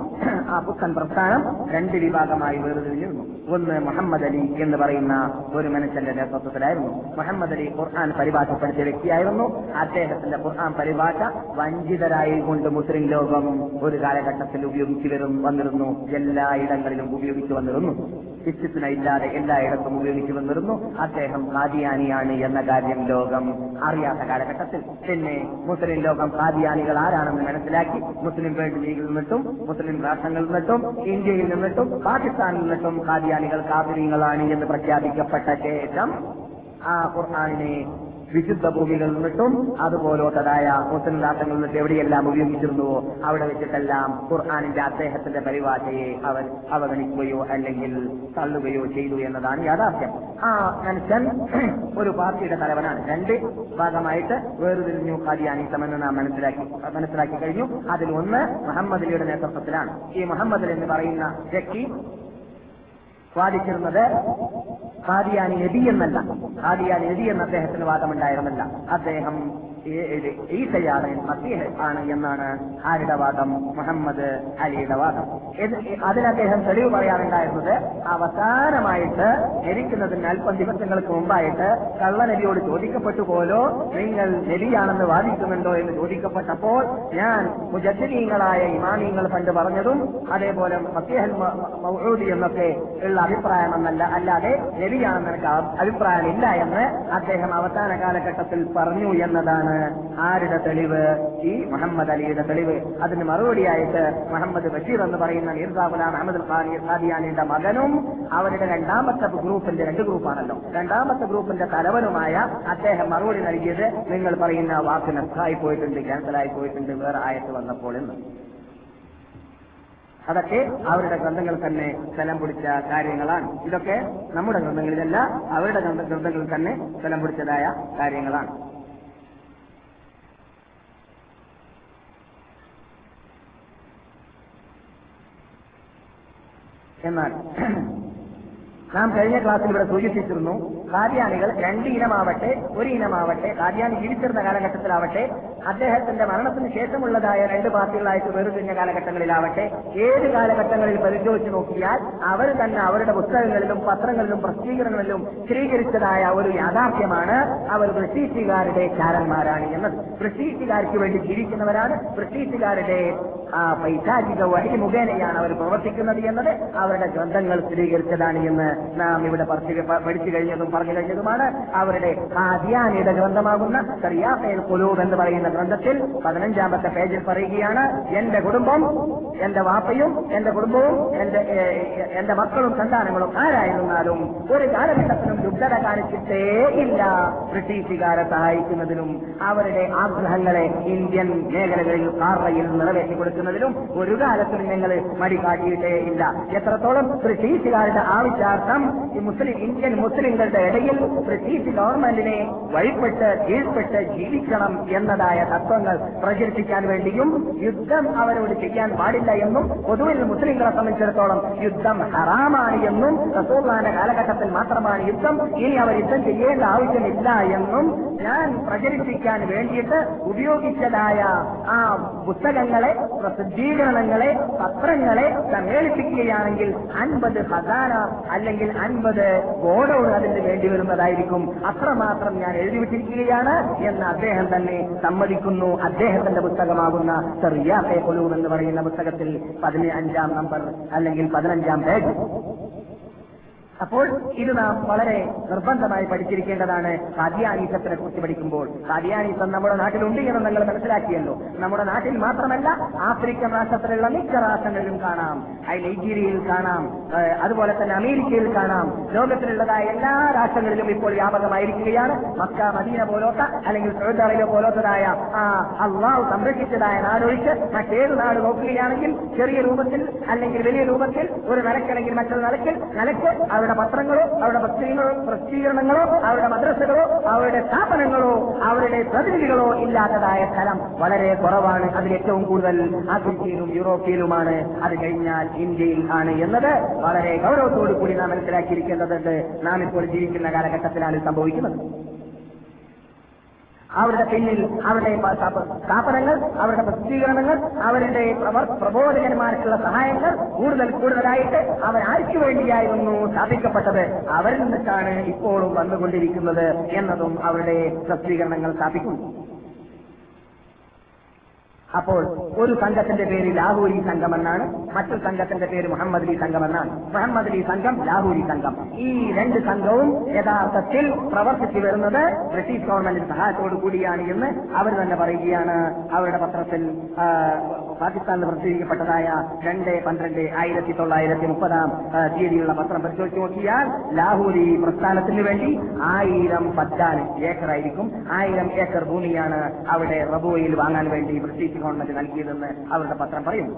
ആ പുത്തൻ പ്രസ്ഥാനം രണ്ട് വിഭാഗമായി വേർതിരിഞ്ഞിരുന്നു. ഒന്ന് മുഹമ്മദ് അലി എന്ന് പറയുന്ന ഒരു മനുഷ്യന്റെ നേതൃത്വത്തിലായിരുന്നു. മുഹമ്മദ് അലി ഖുർആൻ പരിഭാഷപ്പെടുത്തിയ വ്യക്തിയായിരുന്നു. അദ്ദേഹത്തിന്റെ ഖുർആൻ പരിഭാഷ വഞ്ചിതരായി കൊണ്ട് മുസ്ലിം ലോകം ഒരു കാലഘട്ടത്തിൽ ഉപയോഗിച്ചു വരും വന്നിരുന്നു. എല്ലായിടങ്ങളിലും ഉപയോഗിച്ചു വന്നിരുന്നു. വിശ്വസന ഇല്ലാതെ എല്ലായിടത്തും ഉപയോഗിച്ചു വന്നിരുന്നു അദ്ദേഹം കാദിയാനിയാണ് എന്ന കാര്യം ലോകം അറിയാത്ത കാലഘട്ടത്തിൽ. പിന്നെ മുസ്ലിം ലോകം കാദിയാനികൾ ആരാണെന്ന് മനസ്സിലാക്കി. മുസ്ലിം വേൾഡ് ലീഗിൽ നിന്നിട്ടും മുസ്ലിം രാഷ്ട്രങ്ങളിൽ നിന്നിട്ടും ഇന്ത്യയിൽ നിന്നിട്ടും പാകിസ്ഥാനിൽ നിന്നിട്ടും കാദിയാനികൾ കാതിരിയങ്ങളാണ് എന്ന് പ്രഖ്യാപിക്കപ്പെട്ട ശേഷം ആ ഖുർആാനിനെ വിശുദ്ധ ഭൂമികളിൽ നിന്നിട്ടും അതുപോലത്തതായ മുസ്ലിം രാഷ്ട്രങ്ങളിൽ നിന്നിട്ട് എവിടെയെല്ലാം ഉപയോഗിച്ചിരുന്നുവോ അവിടെ വെച്ചിട്ടെല്ലാം ഖുർആാനിന്റെ അദ്ദേഹത്തിന്റെ പരിഭാഷയെ അവൻ അവഗണിക്കുകയോ അല്ലെങ്കിൽ തള്ളുകയോ ചെയ്തു എന്നതാണ് യാഥാർത്ഥ്യം. ആ മനുഷ്യൻ ഒരു പാർട്ടിയുടെ തലവനാണ്. രണ്ട് ഭാഗമായിട്ട് വേർതിരിഞ്ഞു ഖാദിയാനിസമെന്ന് നാം മനസ്സിലാക്കി മനസ്സിലാക്കി കഴിഞ്ഞു. അതിൽ ഒന്ന് മുഹമ്മദ് അലിയുടെ നേതൃത്വത്തിലാണ്. ഈ മുഹമ്മദ് എന്ന് പറയുന്ന വ്യക്തി വാദിച്ചിരുന്നത് ഖാദിയാനി നബി എന്നല്ല ഹാദിയാനി നബി എന്ന് അദ്ദേഹത്തിന് വാദമുണ്ടായിരുന്നില്ല. അദ്ദേഹം ഈസയാണ് മസീഹ് ആണ് എന്നാണ് ആരുടെ വാദം? മുഹമ്മദ് അലിയുടെ വാദം. അതിനദ്ദേഹം തെളിവ് പറയാറുണ്ടായിരുന്നത് അവസാനമായിട്ട് ജനിക്കുന്നതിന് അല്പം ദിവസങ്ങൾക്ക് മുമ്പായിട്ട് കള്ളനബിയോട് ചോദിക്കപ്പെട്ടു പോലോ നിങ്ങൾ നബിയാണെന്ന് വാദിക്കുന്നുണ്ടോ എന്ന് ചോദിക്കപ്പെട്ടപ്പോൾ ഞാൻ മുജദ്ദീങ്ങളായ ഇമാമിയങ്ങൾ പണ്ട് പറഞ്ഞതും അതേപോലെ മസീഹൽ മ- മ- എന്നൊക്കെ ഉള്ള അഭിപ്രായമെന്നല്ല. അല്ലാതെ നബിയാണെന്ന് എനിക്ക് അഭിപ്രായമില്ല എന്ന് അദ്ദേഹം അവസാന കാലഘട്ടത്തിൽ പറഞ്ഞു എന്നതാണ് ആരുടെ തെളിവ്? ഈ മുഹമ്മദ് അലിയുടെ തെളിവ്. അതിന് മറുപടിയായിട്ട് മുഹമ്മദ് ബഷീർ എന്ന് പറയുന്ന മീർസാ ഗുലാം അഹമ്മദ് ഖാദിയാനിയുടെ മകനും അവരുടെ രണ്ടാമത്തെ ഗ്രൂപ്പിന്റെ രണ്ട് ഗ്രൂപ്പാണല്ലോ. രണ്ടാമത്തെ ഗ്രൂപ്പിന്റെ തലവനുമായ അദ്ദേഹം മറുപടി നൽകിയത് നിങ്ങൾ പറയുന്ന വാക്ക് നഷ്ടമായി പോയിട്ടുണ്ട് ക്യാൻസലായി പോയിട്ടുണ്ട് വേറെ ആയത്ത് വന്നപ്പോൾ എന്ന്. അതൊക്കെ അവരുടെ ഗ്രന്ഥങ്ങൾ തന്നെ സ്ഥലം പിടിച്ച കാര്യങ്ങളാണ്. ഇതൊക്കെ നമ്മുടെ ഗ്രന്ഥങ്ങളിലല്ല അവരുടെ ഗ്രന്ഥങ്ങൾ തന്നെ സ്ഥലം പിടിച്ചതായ കാര്യങ്ങളാണ്. എന്നാൽ നാം കഴിഞ്ഞ ക്ലാസ്സിൽ ഇവിടെ സൂചിപ്പിച്ചിരുന്നു കാദ്യാനികൾ രണ്ട് ഇനമാവട്ടെ ഒരു ഇനമാവട്ടെ കാദ്യാനി ജീവിച്ചിരുന്ന കാലഘട്ടത്തിലാവട്ടെ അദ്ദേഹത്തിന്റെ മരണത്തിന് ശേഷമുള്ളതായ രണ്ട് പാർട്ടികളായിട്ട് വേർതിരിഞ്ഞ കാലഘട്ടങ്ങളിലാവട്ടെ ഏത് കാലഘട്ടങ്ങളിൽ പരിശോധിച്ചു നോക്കിയാൽ അവർ തന്നെ അവരുടെ പുസ്തകങ്ങളിലും പത്രങ്ങളിലും പ്രസിദ്ധീകരണങ്ങളിലും സ്ഥിരീകരിച്ചതായ ഒരു യാഥാർത്ഥ്യമാണ് അവർ ബ്രിട്ടീഷുകാരുടെ ചാരന്മാരാണ് എന്നത്. ബ്രിട്ടീഷുകാർക്ക് വേണ്ടി ജീവിക്കുന്നവരാണ് ബ്രിട്ടീഷുകാരുടെ ആ പൈശാചിക വഴി മുഖേനയാണ് അവർ പ്രവർത്തിക്കുന്നത് എന്നത് അവരുടെ ഗ്രന്ഥങ്ങൾ സ്ഥിരീകരിച്ചതാണ് എന്ന് നാം ഇവിടെ പഠിച്ചു കഴിഞ്ഞതും പറഞ്ഞു കഴിഞ്ഞതുമാണ്. അവരുടെ ആദ്യാനിയുടെ ഗ്രന്ഥമാകുന്ന കറിയാഫേൽ കുലൂബ് എന്ന് പറയുന്ന ഗ്രന്ഥത്തിൽ പതിനഞ്ചാമത്തെ പേജിൽ പറയുകയാണ് എന്റെ കുടുംബം എന്റെ വാപ്പയും എന്റെ കുടുംബവും എന്റെ എന്റെ മക്കളും സന്താനങ്ങളും ആരായിരുന്നാലും ഒരു കാലഘട്ടത്തിലും ദുർഘട കാണിച്ചിട്ടേ ഇല്ല ബ്രിട്ടീഷുകാരെ സഹായിക്കുന്നതിനും അവരുടെ ആഗ്രഹങ്ങളെ ഇന്ത്യൻ മേഖലകളിൽ കാറയിൽ നിറവേറ്റി കൊടുക്കുന്നതിലും ഒരു കാലത്തും നിങ്ങൾ മടി കാട്ടിയിട്ടേ ഇല്ല. എത്രത്തോളം ബ്രിട്ടീഷുകാരുടെ ആവശ്യാർത്ഥം ഈ മുസ്ലിം ഇന്ത്യൻ മുസ്ലിങ്ങളുടെ ഇടയിൽ ബ്രിട്ടീഷ് ഗവൺമെന്റിനെ വഴിപ്പെട്ട് കീഴ്പ്പെട്ട് ജീവിക്കണം എന്നതായ തത്വങ്ങൾ പ്രചരിപ്പിക്കാൻ വേണ്ടിയും യുദ്ധം അവരോട് ചെയ്യാൻ പാടില്ല എന്നും പൊതുവിൽ മുസ്ലിങ്ങളെ സംബന്ധിച്ചിടത്തോളം യുദ്ധം ഹറാമാണ് എന്നും സസൂർദാന കാലഘട്ടത്തിൽ മാത്രമാണ് യുദ്ധം. ഇനി അവർ യുദ്ധം ചെയ്യേണ്ട ആവശ്യമില്ല എന്നും ഞാൻ പ്രചരിപ്പിക്കാൻ വേണ്ടിയിട്ട് ഉപയോഗിച്ചതായ ആ പുസ്തകങ്ങളെ പ്രസിദ്ധീകരണങ്ങളെ പത്രങ്ങളെ സമ്മേളിപ്പിക്കുകയാണെങ്കിൽ അൻപത് ഹസാന അല്ലെങ്കിൽ അൻപത് ഗോഡൌൺ അതിന് വേണ്ടി വരുന്നതായിരിക്കും. അത്രമാത്രം ഞാൻ എഴുതിവിട്ടിരിക്കുകയാണ് എന്ന് അദ്ദേഹം തന്നെ സമ്മതിക്കുന്നു. അദ്ദേഹത്തിന്റെ പുസ്തകമാകുന്ന ചെറിയാത്തെ കൊലൂർ എന്ന് പറയുന്ന പുസ്തകത്തിൽ പതിനഞ്ചാം നമ്പർ അല്ലെങ്കിൽ പതിനഞ്ചാം പേജ്. അപ്പോൾ ഇത് നാം വളരെ നിർബന്ധമായി പഠിച്ചിരിക്കേണ്ടതാണ്. കാദ്യാനീസത്തിനെ കുറിച്ച് പഠിക്കുമ്പോൾ. കാദ്യാനീസം നമ്മുടെ നാട്ടിലുണ്ട് എന്ന് നിങ്ങൾ മനസ്സിലാക്കിയല്ലോ. നമ്മുടെ നാട്ടിൽ മാത്രമല്ല ആഫ്രിക്കൻ രാഷ്ട്രത്തിലുള്ള മിക്ക രാഷ്ട്രങ്ങളിലും കാണാം. നൈജീരിയയിൽ കാണാം. അതുപോലെ തന്നെ അമേരിക്കയിൽ കാണാം. ലോകത്തിലുള്ളതായ എല്ലാ രാഷ്ട്രങ്ങളിലും ഇപ്പോൾ വ്യാപകമായിരിക്കുകയാണ്. മക്ക മദീന പോലോത്ത അല്ലെങ്കിൽ അറേബ്യ പോലോത്തതായ ആ അള്ളാഹ് സംരക്ഷിച്ചതായ നാടൊഴിച്ച് മറ്റേത് നാട് നോക്കുകയാണെങ്കിൽ ചെറിയ രൂപത്തിൽ അല്ലെങ്കിൽ വലിയ രൂപത്തിൽ ഒരു നിലക്കല്ലെങ്കിൽ മറ്റൊരു നിലയ്ക്ക് നിലയ്ക്ക് അവരുടെ പത്രങ്ങളോ അവരുടെ പത്രികളോ പ്രസിദ്ധീകരണങ്ങളോ അവരുടെ മദ്രസകളോ അവരുടെ സ്ഥാപനങ്ങളോ അവരുടെ പ്രതിനിധികളോ ഇല്ലാത്തതായ സ്ഥലം വളരെ കുറവാണ്. അതിൽ ഏറ്റവും കൂടുതൽ ആഫ്രിക്കയിലും യൂറോപ്പിലുമാണ്. അത് കഴിഞ്ഞാൽ ഇന്ത്യയിൽ ആണ് എന്നത് വളരെ ഗൗരവത്തോടു കൂടി നാം മനസ്സിലാക്കിയിരിക്കേണ്ടതുണ്ട്. നാം ഇപ്പോൾ ജീവിക്കുന്ന കാലഘട്ടത്തിലാണ് സംഭവിക്കുന്നത്. അവരുടെ പിന്നിൽ അവരുടെ സ്ഥാപനങ്ങൾ അവരുടെ പ്രസിദ്ധീകരണങ്ങൾ അവരുടെ പ്രബോധകന്മാർക്കുള്ള സഹായങ്ങൾ കൂടുതൽ കൂടുതലായിട്ട് അവർ ആർക്കു വേണ്ടിയായിരുന്നു സ്ഥാപിക്കപ്പെട്ടത്. അവരിൽ നിന്നിട്ടാണ് ഇപ്പോഴും വന്നുകൊണ്ടിരിക്കുന്നത് എന്നതും അവരുടെ പ്രസിദ്ധീകരണങ്ങൾ സ്ഥാപിക്കുന്നു. അപ്പോൾ ഒരു സംഘത്തിന്റെ പേര് ലാഹൂരി സംഘം എന്നാണ് മറ്റൊരു സംഘത്തിന്റെ പേര് മുഹമ്മദ് അലി സംഘം എന്നാണ് മുഹമ്മദ് അലി സംഘം ലാഹൂരി സംഘം. ഈ രണ്ട് സംഘവും യഥാർത്ഥത്തിൽ പ്രവർത്തിച്ചു വരുന്നത് ബ്രിട്ടീഷ് ഗവൺമെന്റിന്റെ സഹായത്തോടു കൂടിയാണ് എന്ന് അവർ തന്നെ പറയുകയാണ്. അവരുടെ പത്രത്തിൽ പാകിസ്ഥാനിൽ പ്രസിദ്ധീകരിക്കപ്പെട്ടതായ രണ്ട് പന്ത്രണ്ട് ആയിരത്തി തൊള്ളായിരത്തി മുപ്പതാം തീയതിയുള്ള പത്രം പരിശോധിച്ച് നോക്കിയാൽ ലാഹോരി പ്രസ്ഥാനത്തിന് വേണ്ടി ആയിരം പത്താൻ ഏക്കറായിരിക്കും. ആയിരം ഏക്കർ ഭൂമിയാണ് അവിടെ റബോയിൽ വാങ്ങാൻ വേണ്ടി ബ്രിട്ടീഷ് ഗവൺമെന്റ് നൽകിയതെന്ന് അവരുടെ പത്രം പറയുന്നു.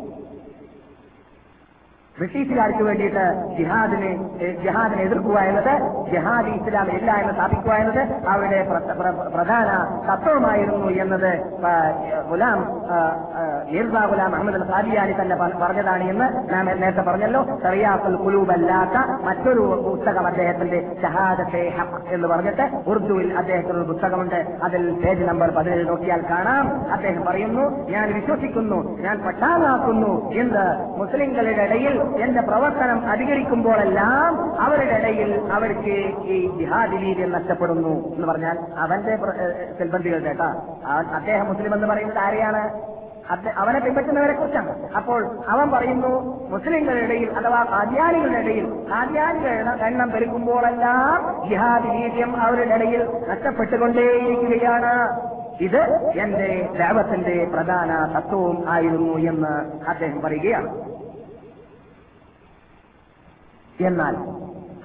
ബ്രിട്ടീഷുകാർക്ക് വേണ്ടിയിട്ട് ജിഹാദിനെ ജിഹാദിനെ എതിർക്കുക എന്നത് ജിഹാദ് ഇസ്ലാം ഇല്ല എന്ന് സ്ഥാപിക്കുക എന്നത് അവരുടെ പ്ര- പ്ര- പ്രധാന തത്വമായിരുന്നു എന്നത് ഗുലാം മിർസ ഗുലാം അഹമ്മദ് അൽ തന്നെ പറഞ്ഞതാണ് എന്ന് നാം നേരത്തെ പറഞ്ഞല്ലോ. സറിയാഫുൽ കുലൂബല്ലാത്ത മറ്റൊരു പുസ്തകം അദ്ദേഹത്തിന്റെ ഷഹാദത്തെ ഹഖ് എന്ന് പറഞ്ഞിട്ട് ഉറുദുവിൽ അദ്ദേഹത്തിന് ഒരു പുസ്തകമുണ്ട്. അതിൽ പേജ് നമ്പർ പതിനേഴ് നോക്കിയാൽ കാണാം. അദ്ദേഹം പറയുന്നു ഞാൻ വിശ്വസിക്കുന്നു ഞാൻ പട്ടാളാക്കുന്നു എന്ന് മുസ്ലിങ്ങളുടെ ഇടയിൽ എന്റെ പ്രവർത്തനം അധികരിക്കുമ്പോഴെല്ലാം അവരുടെ ഇടയിൽ അവർക്ക് ഈ ജിഹാദി വീര്യം നഷ്ടപ്പെടുന്നു എന്ന് പറഞ്ഞാൽ അവന്റെ സെൽബന്ധികൾ കേട്ടാ. അദ്ദേഹം മുസ്ലിം എന്ന് പറയുന്നത് ആരെയാണ്? അവനെ പിൻപറ്റുന്നവരെ കുറിച്ചാണ്. അപ്പോൾ അവൻ പറയുന്നു മുസ്ലിങ്ങളുടെ ഇടയിൽ അഥവാ ആദ്യാനികളുടെ ഇടയിൽ ആദ്യാനികളുടെ എണ്ണം പെരുക്കുമ്പോഴെല്ലാം ജിഹാദി വീര്യം അവരുടെ ഇടയിൽ നഷ്ടപ്പെട്ടുകൊണ്ടേയിരിക്കുകയാണ്. ഇത് എന്റെ ദേവത്തിന്റെ പ്രധാന തത്വവും ആയിരുന്നു എന്ന് അദ്ദേഹം പറയുകയാണ്. എന്നാൽ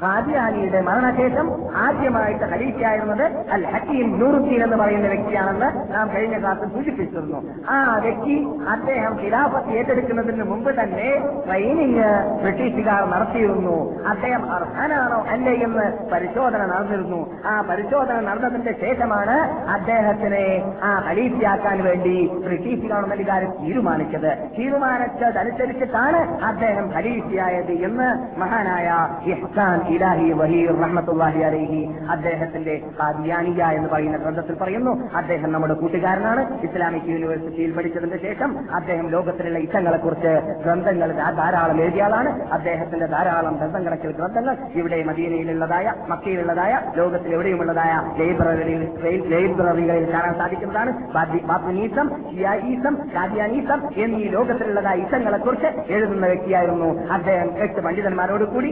ഖാദിയാനിയുടെ മരണശേഷം ആദ്യമായിട്ട് ഖലീഫയായിരുന്നത് അൽ ഹക്കീം നൂറുദ്ദീൻ എന്ന് പറയുന്ന വ്യക്തിയാണെന്ന് നാം കഴിഞ്ഞ ക്ലാസ്സിൽ സൂചിപ്പിച്ചിരുന്നു. ആ വ്യക്തി അദ്ദേഹം ഖിലാഫത്ത് ഏറ്റെടുക്കുന്നതിന് മുമ്പ് തന്നെ ട്രെയിനിങ് ബ്രിട്ടീഷുകാർ നടത്തിയിരുന്നു. അദ്ദേഹം അർഹനാണോ അല്ലേ എന്ന് പരിശോധന നടന്നിരുന്നു. ആ പരിശോധന നടന്നതിന്റെ ശേഷമാണ് അദ്ദേഹത്തിനെ ആ ഹലീഫിയാക്കാൻ വേണ്ടി ബ്രിട്ടീഷ് ഗവൺമെന്റുകാർ തീരുമാനിച്ചത്. തീരുമാനിച്ചതനുസരിച്ചിട്ടാണ് അദ്ദേഹം ഹലീഫിയായത് എന്ന് മഹാനായ ഇഹ്സാൻ ഇലാഹി വഹീർ റഹ്മത്തുല്ലാഹി അലൈഹി അദ്ദേഹത്തിന്റെ കാദിയാനിയ എന്ന് പറയുന്ന ഗ്രന്ഥത്തിൽ പറയുന്നു അദ്ദേഹം നമ്മുടെ കൂട്ടുകാരനാണ്. ഇസ്ലാമിക് യൂണിവേഴ്സിറ്റിയിൽ പഠിച്ചതിന് ശേഷം അദ്ദേഹം ലോകത്തിലുള്ള ഇഷ്ടങ്ങളെക്കുറിച്ച് ഗ്രന്ഥങ്ങൾ ധാരാളം എഴുതിയ ആളാണ്. അദ്ദേഹത്തിന്റെ ധാരാളം ഗ്രന്ഥങ്ങളൊക്കെ ഗ്രന്ഥങ്ങൾ ഇവിടെ മദീനയിലുള്ളതായ മക്കയിലുള്ളതായ ലോകത്തിൽ എവിടെയുമുള്ളതായ ലൈബ്രറികളിൽ ലൈബ്രറികളിൽ കാണാൻ സാധിക്കുന്നതാണ്. ഖാദിയാനീസം എന്നീ ലോകത്തിലുള്ളതായ ഇഷ്ടങ്ങളെ കുറിച്ച് എഴുതുന്ന വ്യക്തിയായിരുന്നു അദ്ദേഹം. എട്ട് പണ്ഡിതന്മാരോട് കൂടി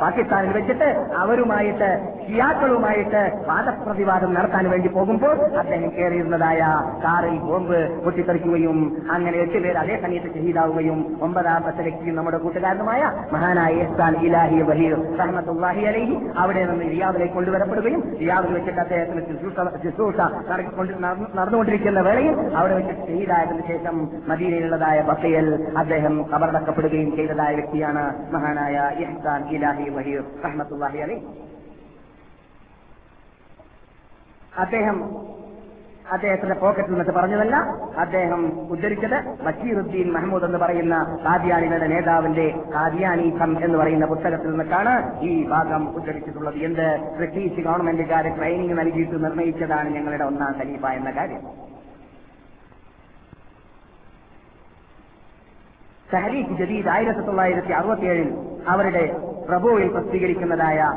പാകിസ്ഥാനിൽ വെച്ചിട്ട് അവരുമായിട്ട് ഷിയാക്കളുമായിട്ട് വാദപ്രതിവാദം നടത്താൻ വേണ്ടി പോകുമ്പോൾ അദ്ദേഹം കയറിയിരുന്നതായ കാറിൽ ബോംബ് പൊട്ടിത്തെറിക്കുകയും അങ്ങനെ എട്ട് പേർ അതേ സമയത്ത് ഷഹീദാവുകയും ഒമ്പതാമത്തെ വ്യക്തിയും നമ്മുടെ കൂട്ടുകാരനുമായ മഹാനായ ഇഹ്സാൻ ഇലാഹി ബഹീർ റഹ്മത്തുല്ലാഹി അലൈഹി അവിടെ നിന്ന് റിയാദിലേക്ക് കൊണ്ടുവരപ്പെടുകയും റിയാദിൽ വെച്ചിട്ട് അദ്ദേഹത്തിന് ശുശ്രൂഷ നടന്നുകൊണ്ടിരിക്കുന്ന വേളയിൽ അവിടെ വെച്ചിട്ട് ഷഹീദായതിനു ശേഷം മദീനയിലുള്ളതായ ബസയൽ അദ്ദേഹം കബറടക്കപ്പെടുകയും ചെയ്തതായ വ്യക്തിയാണ് മഹാനായ ഇഹ്സാൻ ഇലാഹി വഹീർ റഹ്മത്തുല്ലാഹി അലി അദ്ദേഹം അദ്ദേഹത്തിന്റെ പോക്കറ്റിൽ നിന്നിട്ട് പറഞ്ഞതല്ല അദ്ദേഹം ഉദ്ധരിച്ചത് ബഷീറുദ്ദീൻ മഹമ്മൂദ് എന്ന് പറയുന്ന കാദ്യാനികളുടെ നേതാവിന്റെ കാദ്യാനി സം എന്ന് പറയുന്ന പുസ്തകത്തിൽ നിന്നിട്ടാണ് ഈ ഭാഗം ഉദ്ധരിച്ചിട്ടുള്ളത്. എന്ത്? ബ്രിട്ടീഷ് ഗവൺമെന്റുകാർ ട്രെയിനിങ് നൽകിയിട്ട് നിർണയിച്ചതാണ് ഞങ്ങളുടെ ഒന്നാം ഖലീഫ എന്ന കാര്യം. തഹരീഖ് ജദീദ് ആയിരത്തി തൊള്ളായിരത്തി അറുപത്തിയേഴിൽ അവരുടെ പ്രഭുവിൽ പ്രസിദ്ധീകരിക്കുന്നതായ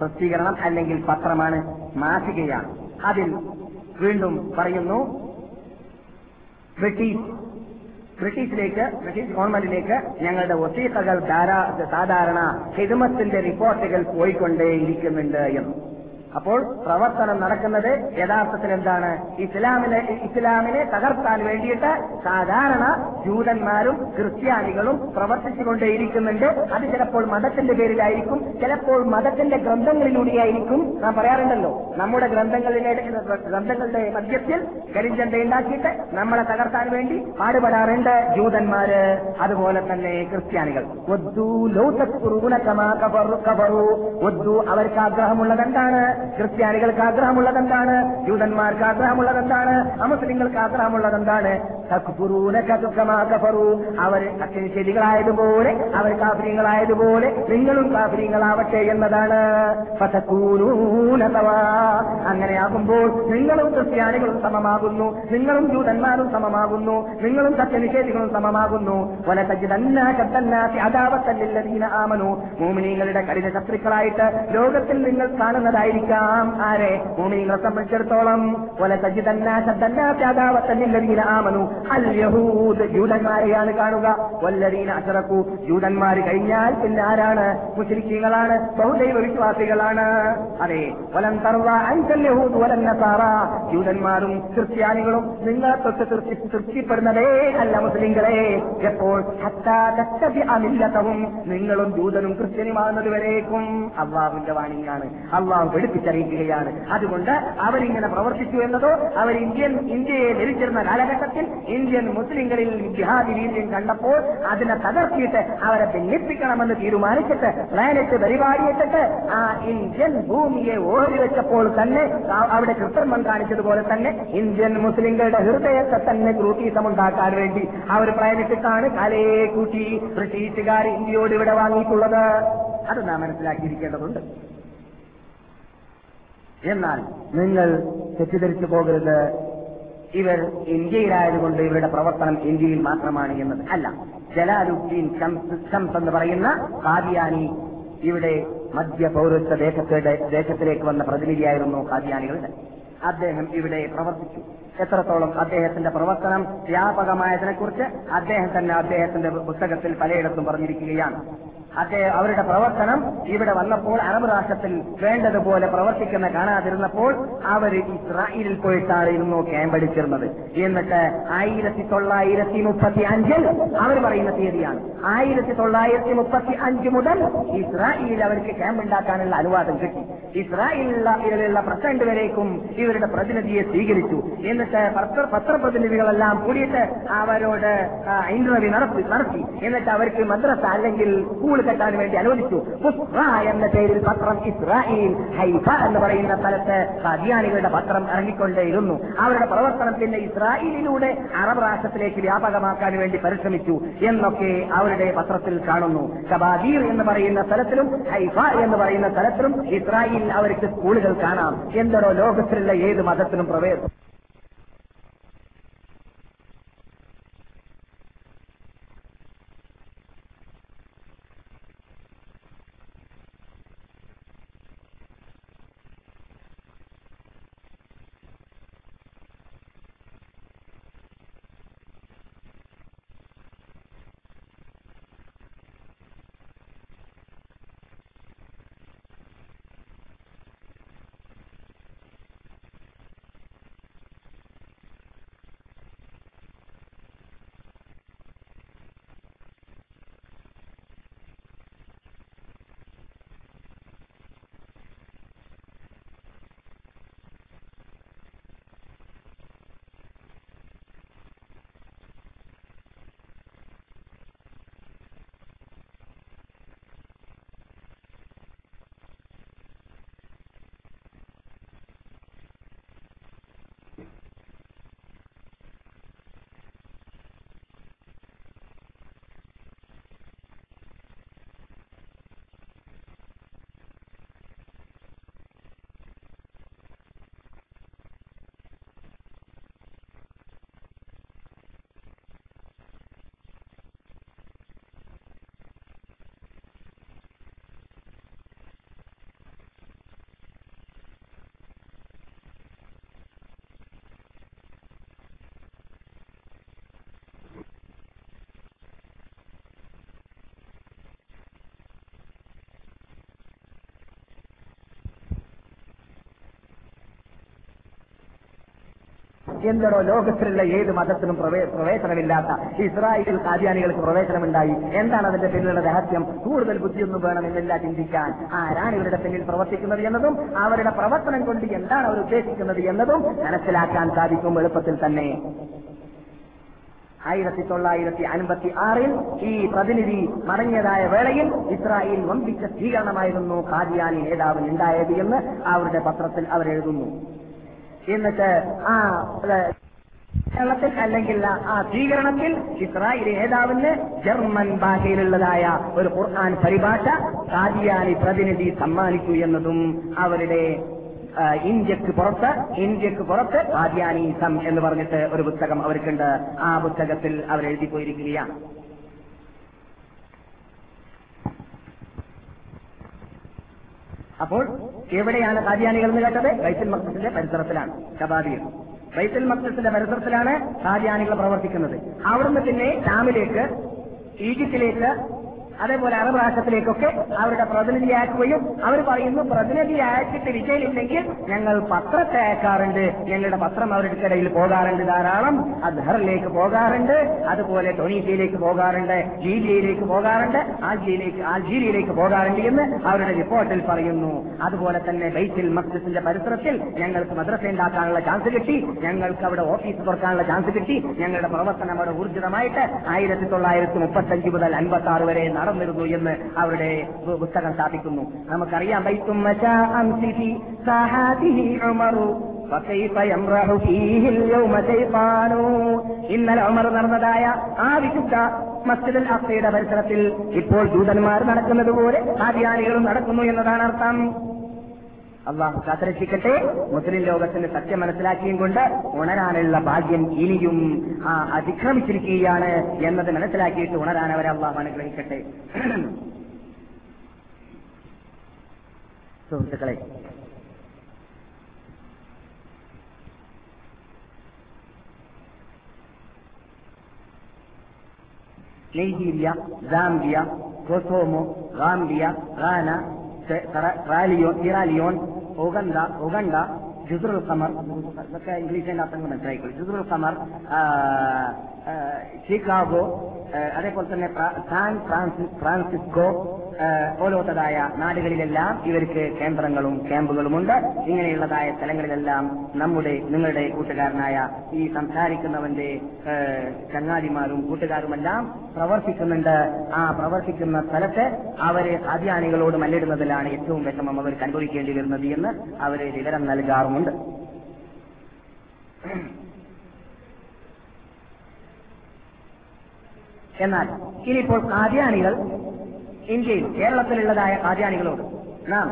പ്രസിദ്ധീകരണം അല്ലെങ്കിൽ പത്രമാണ് മാസികയാണ്. അതിൽ വീണ്ടും പറയുന്നു ബ്രിട്ടീഷ് ബ്രിട്ടീഷിലേക്ക് ബ്രിട്ടീഷ് ഗവൺമെന്റിലേക്ക് ഞങ്ങളുടെ ഒസീസകൾ ധാരാ സാധാരണ ഹിദമത്തിന്റെ റിപ്പോർട്ടുകൾ പോയിക്കൊണ്ടേയിരിക്കുന്നുണ്ട് എന്ന്. അപ്പോൾ പ്രവർത്തനം നടക്കുന്നത് യഥാർത്ഥത്തിൽ എന്താണ് ഇസ്ലാമിനെ ഇസ്ലാമിനെ തകർക്കാൻ വേണ്ടിയിട്ട് സാധാരണ ജൂതന്മാരും ക്രിസ്ത്യാനികളും പ്രവർത്തിച്ചുകൊണ്ടേയിരിക്കുന്നുണ്ട്. അത് ചിലപ്പോൾ മതത്തിന്റെ പേരിലായിരിക്കും ചിലപ്പോൾ മതത്തിന്റെ ഗ്രന്ഥങ്ങളിലൂടെയായിരിക്കും നാം പറയാറുണ്ടല്ലോ. നമ്മുടെ ഗ്രന്ഥങ്ങളിലെ ഗ്രന്ഥങ്ങളുടെ മധ്യത്തിൽ കരിഞ്ചന്ത ഉണ്ടാക്കിയിട്ട് നമ്മളെ തകർക്കാൻ വേണ്ടി പാടുപെടാറുണ്ട് ജൂതന്മാര്. അതുപോലെ തന്നെ ക്രിസ്ത്യാനികൾ. കബറു കബറു അവർക്ക് ആഗ്രഹമുള്ളത് എന്താണ്? ക്രിസ്ത്യാനികൾക്ക് ആഗ്രഹമുള്ളതെന്താണ്? ജൂതന്മാർക്ക് ആഗ്രഹമുള്ളത് എന്താണ് അമുസ്ലിങ്ങൾക്ക് ആഗ്രഹമുള്ളത് എന്താണ് തക്ഫുറൂന കമാ കഫറു അവർ ശരികളായതുപോലെ അവർ കാഫര്യങ്ങളായതുപോലെ നിങ്ങളും കാഫര്യങ്ങളാവട്ടെ എന്നതാണ്. അങ്ങനെയാകുമ്പോൾ നിങ്ങളും ക്രിസ്ത്യാനികളും സമമാകുന്നു. നിങ്ങളും ജൂതന്മാരും സമമാകുന്നു. നിങ്ങളും സത്യനിഷേധികളും സമമാകുന്നു. അദാവത്തല്ലീന ആമനു. മോമിനിങ്ങളുടെ കഠിന ശത്രുക്കളായിട്ട് ലോകത്തിൽ നിങ്ങൾ കാണുന്നതായിരിക്കാം. ആരെ? മോമിനികളെ സംബന്ധിച്ചിടത്തോളം. ആമനു. അൽ യഹൂദ് ജൂതന്മാരെയാണ് കാണുക. വല്ലരീന അഷറക്കു ജൂതന്മാർ കഴിഞ്ഞാൽ പിന്നെ ആരാണ്? മുസ്ലിങ്ങളാണ് ബഹുദൈവ വിശ്വാസികളാണ്. അതെ. വലം തർവ അൻകൽ യഹൂദ് വലം നസാറ. ജൂതന്മാരും ക്രിസ്ത്യാനികളും നിങ്ങളെ തൊട്ട് തൃപ്തി തൃപ്തിപ്പെടുന്നതേ അല്ല മുസ്ലിങ്ങളെ. എപ്പോൾ? അമില്ലത്തവും നിങ്ങളും ജൂതനും ക്രിസ്ത്യനുമാകുന്നത് വരേക്കും അള്ളാഹുവിന്റെ വാണിയാണ് അള്ളാഹു പഠിപ്പിച്ചറിയിക്കുകയാണ്. അതുകൊണ്ട് അവരിങ്ങനെ പ്രവർത്തിച്ചു എന്നതോ അവർ ഇന്ത്യൻ ഇന്ത്യയെ ധരിച്ചിരുന്ന കാലഘട്ടത്തിൽ ഇന്ത്യൻ മുസ്ലിങ്ങളിൽ ജിഹാദി വീര്യം കണ്ടപ്പോൾ അതിനെ തകർത്തിയിട്ട് അവരെ ഭിന്നിപ്പിക്കണമെന്ന് തീരുമാനിച്ചിട്ട് പ്ലാനറ്റ് പരിപാടിയിട്ടിട്ട് ആ ഇന്ത്യൻ ഭൂമിയെ ഓഹരി വെച്ചപ്പോൾ തന്നെ അവിടെ കൃത്രിമം കാണിച്ചതുപോലെ തന്നെ ഇന്ത്യൻ മുസ്ലിങ്ങളുടെ ഹൃദയത്തെ തന്നെ ക്രൂട്ടീസമുണ്ടാക്കാൻ വേണ്ടി അവർ പ്ലാനറ്റിട്ടാണ് കലയെ കൂട്ടി ബ്രിട്ടീഷുകാർ ഇന്ത്യയോട് ഇവിടെ വാങ്ങിയിട്ടുള്ളത്. അത് നാം മനസ്സിലാക്കിയിരിക്കേണ്ടതുണ്ട്. എന്നാൽ നിങ്ങൾ തെറ്റിദ്ധരിച്ചു പോകരുത്. ഇവർ ഇന്ത്യയിലായതുകൊണ്ട് ഇവരുടെ പ്രവർത്തനം ഇന്ത്യയിൽ മാത്രമാണ് എന്നത്. അല്ല ജലാലുദ്ദീൻ ഷംസ് എന്ന് പറയുന്ന കാദിയാനി ഇവിടെ മധ്യ പൗരത്വ ദേശത്തെ ദേശത്തിലേക്ക് വന്ന പ്രതിനിധിയായിരുന്നു കാദിയാനികളുടെ അദ്ദേഹം ഇവിടെ പ്രവർത്തിച്ചു. എത്രത്തോളം അദ്ദേഹത്തിന്റെ പ്രവർത്തനം വ്യാപകമായതിനെക്കുറിച്ച് അദ്ദേഹം തന്നെ അദ്ദേഹത്തിന്റെ പുസ്തകത്തിൽ പലയിടത്തും പറഞ്ഞിരിക്കുകയാണ്. അദ്ദേഹം അവരുടെ പ്രവർത്തനം ഇവിടെ വന്നപ്പോൾ അറബ് രാഷ്ട്രത്തിൽ വേണ്ടതുപോലെ പ്രവർത്തിക്കുന്ന കാണാതിരുന്നപ്പോൾ അവർ ഇസ്രായേലിൽ പോയിട്ടാണ് ഇരുന്നു ക്യാമ്പടിച്ചിരുന്നത് എന്നിട്ട് ആയിരത്തി തൊള്ളായിരത്തി മുപ്പത്തി അഞ്ചിൽ അവർ പറയുന്ന തീയതിയാണ്. ആയിരത്തി തൊള്ളായിരത്തി മുപ്പത്തി അഞ്ച് മുതൽ ഇസ്രായേലിൽ അവർക്ക് ക്യാമ്പ് ഉണ്ടാക്കാനുള്ള അനുവാദം കിട്ടി. ഇസ്രായേലിലുള്ള പ്രസിഡന്റ് വരേക്കും ഇവരുടെ പ്രതിനിധിയെ സ്വീകരിച്ചു. എന്നിട്ട് പത്ര പത്രപ്രതിനിധികളെല്ലാം കൂടിയിട്ട് അവരോട് ഇന്റർവ്യൂ നടത്തി നടത്തി. എന്നിട്ട് അവർക്ക് മദ്രസ അല്ലെങ്കിൽ സ്കൂൾ കെട്ടാൻ വേണ്ടി അനുവദിച്ചു. എന്ന പേരിൽ പത്രം ഇസ്രായേൽ ഹൈഫ എന്ന് പറയുന്ന സ്ഥലത്ത് ഖദിയാനികളുടെ പത്രം ഇറങ്ങിക്കൊണ്ടേയിരുന്നു. അവരുടെ പ്രവർത്തനം പിന്നെ ഇസ്രായേലിലൂടെ അറബ് രാഷ്ട്രത്തിലേക്ക് വ്യാപകമാക്കാൻ വേണ്ടി പരിശ്രമിച്ചു എന്നൊക്കെ അവരുടെ പത്രത്തിൽ കാണുന്നു. കബാദീർ എന്ന് പറയുന്ന സ്ഥലത്തിലും ഹൈഫ എന്ന് പറയുന്ന സ്ഥലത്തിലും ഇസ്രായേലിൽ അവർക്ക് സ്കൂളുകൾ കാണാം. എന്തോ ലോകത്തിലുള്ള ഏത് മതത്തിനും പ്രവേശം എന്തോ ലോകത്തിലുള്ള ഏത് മതത്തിനും പ്രവേശനമില്ലാത്ത ഇസ്രായേൽ കാദ്യാനികൾക്ക് പ്രവേശനമുണ്ടായി. എന്താണ് അതിന്റെ പിന്നിലുള്ള രഹസ്യം? കൂടുതൽ ബുദ്ധിയൊന്നും വേണമെന്നില്ല ചിന്തിക്കാൻ. ആരാണ് ഇവരുടെ പിന്നിൽ പ്രവർത്തിക്കുന്നത് എന്നതും അവരുടെ പ്രവർത്തനം കൊണ്ട് എന്താണ് അവർ ഉദ്ദേശിക്കുന്നത് എന്നതും മനസ്സിലാക്കാൻ സാധിക്കും എളുപ്പത്തിൽ തന്നെ. ആയിരത്തി തൊള്ളായിരത്തി അൻപത്തി ആറിൽ ഈ പ്രതിനിധി മടങ്ങിയതായ വേളയിൽ ഇസ്രായേൽ വമ്പിച്ച സ്വീകരണമായിരുന്നു കാദിയാനി നേതാവിന് ഉണ്ടായത് എന്ന് അവരുടെ പത്രത്തിൽ അവരെഴുതുന്നു എന്നിട്ട് ആ ണത്തിൽ അല്ലെങ്കിൽ ആ- സ്വീകരണത്തിൽ ഇസ്രായേൽ നേതാവിന് ജർമ്മൻ ഭാഷയിലുള്ളതായ ഒരു ഖുർആൻ പരിഭാഷ ഖാദിയാനി പ്രതിനിധി സമ്മാനിച്ചു എന്നതും അവരുടെ ഇന്ത്യയ്ക്ക് പുറത്ത് ഇന്ത്യയ്ക്ക് പുറത്ത് ഖാദിയാനീസം എന്ന് പറഞ്ഞിട്ട് ഒരു പുസ്തകം അവർക്കുണ്ട്. ആ പുസ്തകത്തിൽ അവർ എഴുതി പോയിരിക്കുകയാണ്. അപ്പോൾ എവിടെയാണ് ഖാദിയാനികൾ എന്ന് കേട്ടത്? ബൈത്തുൽ മക്സസിന്റെ പരിസരത്തിലാണ് ഷബാബിയിൽ ബൈത്തുൽ മക്സസിന്റെ പരിസരത്തിലാണ് ഖാദിയാനികൾ പ്രവർത്തിക്കുന്നത്. അവിടുന്ന് പിന്നെ ഷാമിലേക്ക് ഈജിപ്തിലേക്ക് അതേപോലെ അറബ് രാഷ്ട്രത്തിലേക്കൊക്കെ അവരുടെ പ്രതിനിധി അയക്കുകയും അവർ പറയുന്നു പ്രതിനിധി അയച്ചിട്ട് വിജയിലില്ലെങ്കിൽ ഞങ്ങൾ പത്രത്തെ അയക്കാറുണ്ട്. ഞങ്ങളുടെ പത്രം അവരുടെ കടയിൽ പോകാറുണ്ട് ധാരാളം. അദ്ഹറിലേക്ക് പോകാറുണ്ട്. അതുപോലെ ടൊണീസിയയിലേക്ക് പോകാറുണ്ട്. ലീബിയയിലേക്ക് പോകാറുണ്ട്. ആൽജീരിയയിലേക്ക് ആൽജീരിയയിലേക്ക് പോകാറുണ്ട് എന്ന് അവരുടെ റിപ്പോർട്ടിൽ പറയുന്നു. അതുപോലെ തന്നെ ബൈത്തിൽ മസ്ജിദിന്റെ പരിസരത്തിൽ ഞങ്ങൾക്ക് മദ്രസ ഉണ്ടാക്കാനുള്ള ചാൻസ് കിട്ടി. ഞങ്ങൾക്ക് അവിടെ ഓഫീസ് തുറക്കാനുള്ള ചാൻസ് കിട്ടി. ഞങ്ങളുടെ പ്രവർത്തനം അവിടെ ഊർജിതമായിട്ട് ആയിരത്തി തൊള്ളായിരത്തി മുപ്പത്തഞ്ച് മുതൽ അൻപത്തി ആറ് വരെ നടന്നിരുന്നു എന്ന് അവരുടെ പുസ്തകം സ്ഥാപിക്കുന്നു നമുക്കറിയാം ഇന്നലെ ഉമർ നടന്നതായ ആ വിശുദ്ധ മസ്ജിദുൽ അഫയുടെ പരിസരത്തിൽ ഇപ്പോൾ ദൂതന്മാർ നടക്കുന്നത് പോലെ ആദ്യാനികളും നടക്കുന്നു എന്നതാണ് അർത്ഥം. അള്ളാഹു കാത്തരക്ഷിക്കട്ടെ. മുസ്ലിം ലോകത്തിന്റെ സത്യം മനസ്സിലാക്കിയും കൊണ്ട് ഉണരാനുള്ള ഭാഗ്യം ഇനിയും ആ അതിക്രമിച്ചിരിക്കുകയാണ് എന്നത് മനസ്സിലാക്കിയിട്ട് ഉണരാൻ അവരെ അള്ളാഹു അനുഗ്രഹിക്കട്ടെ. സുഹൃത്തുക്കളെ നൈജീരിയ ഗാംബിയ കൊസോമോ ഗാംബിയ ഗാന റാലിയോൺ ഇറാലിയോൺ ഉഗണ്ട ഉഗണ്ട ജുസുറുൽ ഖമർ ഇതൊക്കെ ഇംഗ്ലീഷിന്റെ അർത്ഥങ്ങൾ മനസ്സിലായിക്കോളൂ. ജുസുറുൽ ഖമർ ഷിക്കാഗോ അതേപോലെ തന്നെ സാൻ ഫ്രാൻസിസ്കോ പോലത്തതായ നാടുകളിലെല്ലാം ഇവർക്ക് കേന്ദ്രങ്ങളും ക്യാമ്പുകളുമുണ്ട്. ഇങ്ങനെയുള്ളതായ സ്ഥലങ്ങളിലെല്ലാം നമ്മുടെ നിങ്ങളുടെ കൂട്ടുകാരനായ ഈ സംസാരിക്കുന്നവന്റെ ചങ്ങാതിമാരും കൂട്ടുകാരുമെല്ലാം പ്രവർത്തിക്കുന്നുണ്ട്. ആ പ്രവർത്തിക്കുന്ന സ്ഥലത്ത് അവർ അധ്യാനികളോട് മല്ലിടുന്നതിലാണ് ഏറ്റവും വിഷമം അവർക്ക് അനുഭവിക്കേണ്ടി വരുന്നത് എന്ന് അവർ വിവരം നൽകാറുമുണ്ട്. എന്നാൽ ഇനിയിപ്പോൾ കാദ്യാനികൾ ഇന്ത്യയിൽ കേരളത്തിലുള്ളതായ കാദ്യാനികളോട് നാം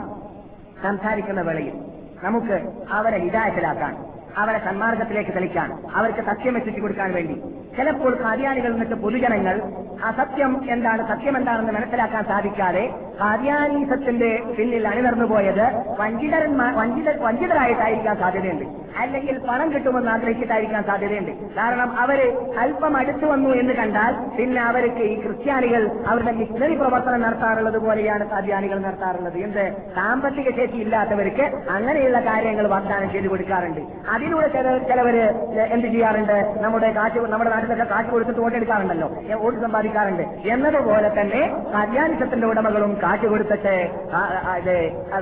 സംസാരിക്കുന്ന വേളയിൽ നമുക്ക് അവരെ ഹിതായത്തിലാക്കാൻ അവരെ സന്മാർഗത്തിലേക്ക് തെളിക്കാൻ അവർക്ക് സത്യം എത്തിച്ചു കൊടുക്കാൻ വേണ്ടി ചിലപ്പോൾ കാദ്യാനികൾ എന്നിട്ട് പൊതുജനങ്ങൾ അസത്യം എന്താണ് സത്യം എന്താണെന്ന് മനസ്സിലാക്കാൻ സാധിക്കാതെ കാര്യാനീസത്തിന്റെ പിന്നിൽ അണിനിർന്നു പോയത് വഞ്ചിതരന്മാർ വഞ്ചിത വഞ്ചിതരായിട്ടായിരിക്കാൻ സാധ്യതയുണ്ട്. അല്ലെങ്കിൽ പണം കിട്ടുമെന്ന് ആഗ്രഹിച്ചിട്ടായിരിക്കാൻ സാധ്യതയുണ്ട്. കാരണം അവർ അല്പം അടുത്തു വന്നു എന്ന് കണ്ടാൽ പിന്നെ അവർക്ക് ഈ ക്രിസ്ത്യാനികൾ അവരുടെ മിഷണറി പ്രവർത്തനം നടത്താറുള്ളത് പോലെയാണ് കാദ്യാനികൾ നടത്താറുള്ളത്. എന്ത്? സാമ്പത്തിക ശേഷി ഇല്ലാത്തവർക്ക് അങ്ങനെയുള്ള കാര്യങ്ങൾ വാഗ്ദാനം ചെയ്തു കൊടുക്കാറുണ്ട്. അതിലൂടെ ചില ചിലവര് എന്ത് ചെയ്യാറുണ്ട്? നമ്മുടെ കാശ് നമ്മുടെ നാട്ടിലൊക്കെ കാശ് കൊടുത്തിട്ട് വോട്ടെടുക്കാറുണ്ടല്ലോ വോട്ട് സമ്പാദിക്കാറുണ്ട്. എന്നതുപോലെ തന്നെ കല്യാണിസത്തിന്റെ ഉടമകളും കാശ് കൊടുത്തിട്ട്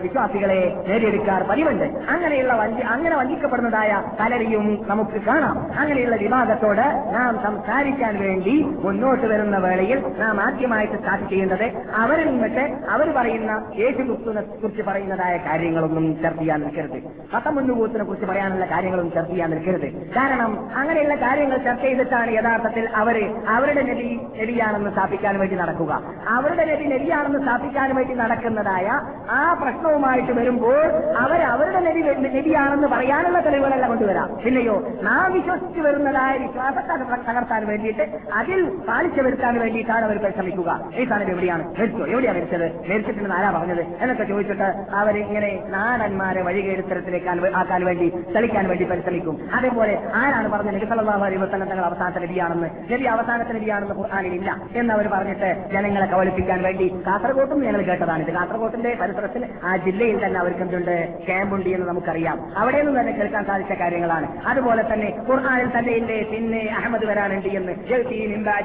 വിശ്വാസികളെ നേടിയെടുക്കാർ പതിവുണ്ട്. അങ്ങനെയുള്ള വഞ്ചി അങ്ങനെ വഞ്ചിക്കപ്പെടുന്നതായ പലരെയും നമുക്ക് കാണാം. അങ്ങനെയുള്ള വിവാദത്തോട് നാം സംസാരിക്കാൻ വേണ്ടി മുന്നോട്ട് വരുന്ന വേളയിൽ നാം ആദ്യമായിട്ട് സ്റ്റാർട്ട് ചെയ്യേണ്ടത് അവരിൽ നിന്നിട്ട് അവർ പറയുന്ന യേശു ക്രിസ്തുവിനെ കുറിച്ച് പറയുന്നതായ കാര്യങ്ങളൊന്നും ചർച്ച ചെയ്യാൻ നിൽക്കരുത്. പത്തമുന്നുകൂത്തിനെ കുറിച്ച് പറയാനുള്ള കാര്യങ്ങളും ചർച്ച ചെയ്യാൻ നിൽക്കരുത്. കാരണം അങ്ങനെയുള്ള കാര്യങ്ങൾ ചർച്ച ചെയ്തിട്ടാണ് യഥാർത്ഥത്തിൽ അവർ അവരുടെ നബി നബിയാണെന്ന് സ്ഥാപിക്കാൻ വേണ്ടി നടക്കുക. അവരുടെ നബി നബിയാണെന്ന് സ്ഥാപിക്കാൻ വേണ്ടി നടക്കുന്നതായ ആ പ്രശ്നവുമായിട്ട് വരുമ്പോൾ അവർ അവരുടെ നബി നബിയാണെന്ന് പറയാനുള്ള തെളിവുകളല്ല കൊണ്ടുവരാം. പിന്നെയോ നാം വിശ്വസിച്ചു വരുന്നതായ വിശ്വാസത്തെ തകർത്താൻ വേണ്ടിയിട്ട് അതിൽ പാലിച്ചു വരുത്താൻ വേണ്ടിയിട്ടാണ് അവർ പരിശ്രമിക്കുക. ഈ സാധനം എവിടെയാണ്? മരിച്ചോ? എവിടെയാണ് മരിച്ചത്? മരിച്ചിട്ടുണ്ട് ആരാ പറഞ്ഞത്? എന്നൊക്കെ ചോദിച്ചിട്ട് അവരിങ്ങനെ നാടന്മാരെ വഴികേടുത്തരത്തിലേക്ക് ആക്കാൻ വേണ്ടി തെളിക്കാൻ വേണ്ടി പരിശ്രമിക്കും. അതേപോലെ ആരാണ് പറഞ്ഞത്? നബിസലാഹി വസ്ലം തങ്ങൾ അവസാനത്തെ നബിയാണെന്ന് നബി അവസാനത്തെ നബിയാണെന്ന് ഖുർആാനിലില്ല അവർ പറഞ്ഞിട്ട് ജനങ്ങളെ കവലിപ്പിക്കാൻ വേണ്ടി കാസർഗോട്ടും ഞങ്ങൾ കേട്ടതാണ്. ഇത് കാസർഗോട്ടിന്റെ പരിസരത്തിൽ ആ ജില്ലയിൽ തന്നെ അവർക്ക് എന്തുണ്ട്? ക്യാമ്പുണ്ട് എന്ന് നമുക്കറിയാം. അവിടെ നിന്ന് തന്നെ കേൾക്കാൻ സാധിച്ച കാര്യങ്ങളാണ്. അതുപോലെ തന്നെ ഖുർആാനിൽ തന്നെ ഇല്ലേ? പിന്നെ അഹമ്മദ് വരാനുണ്ട് എന്ന്.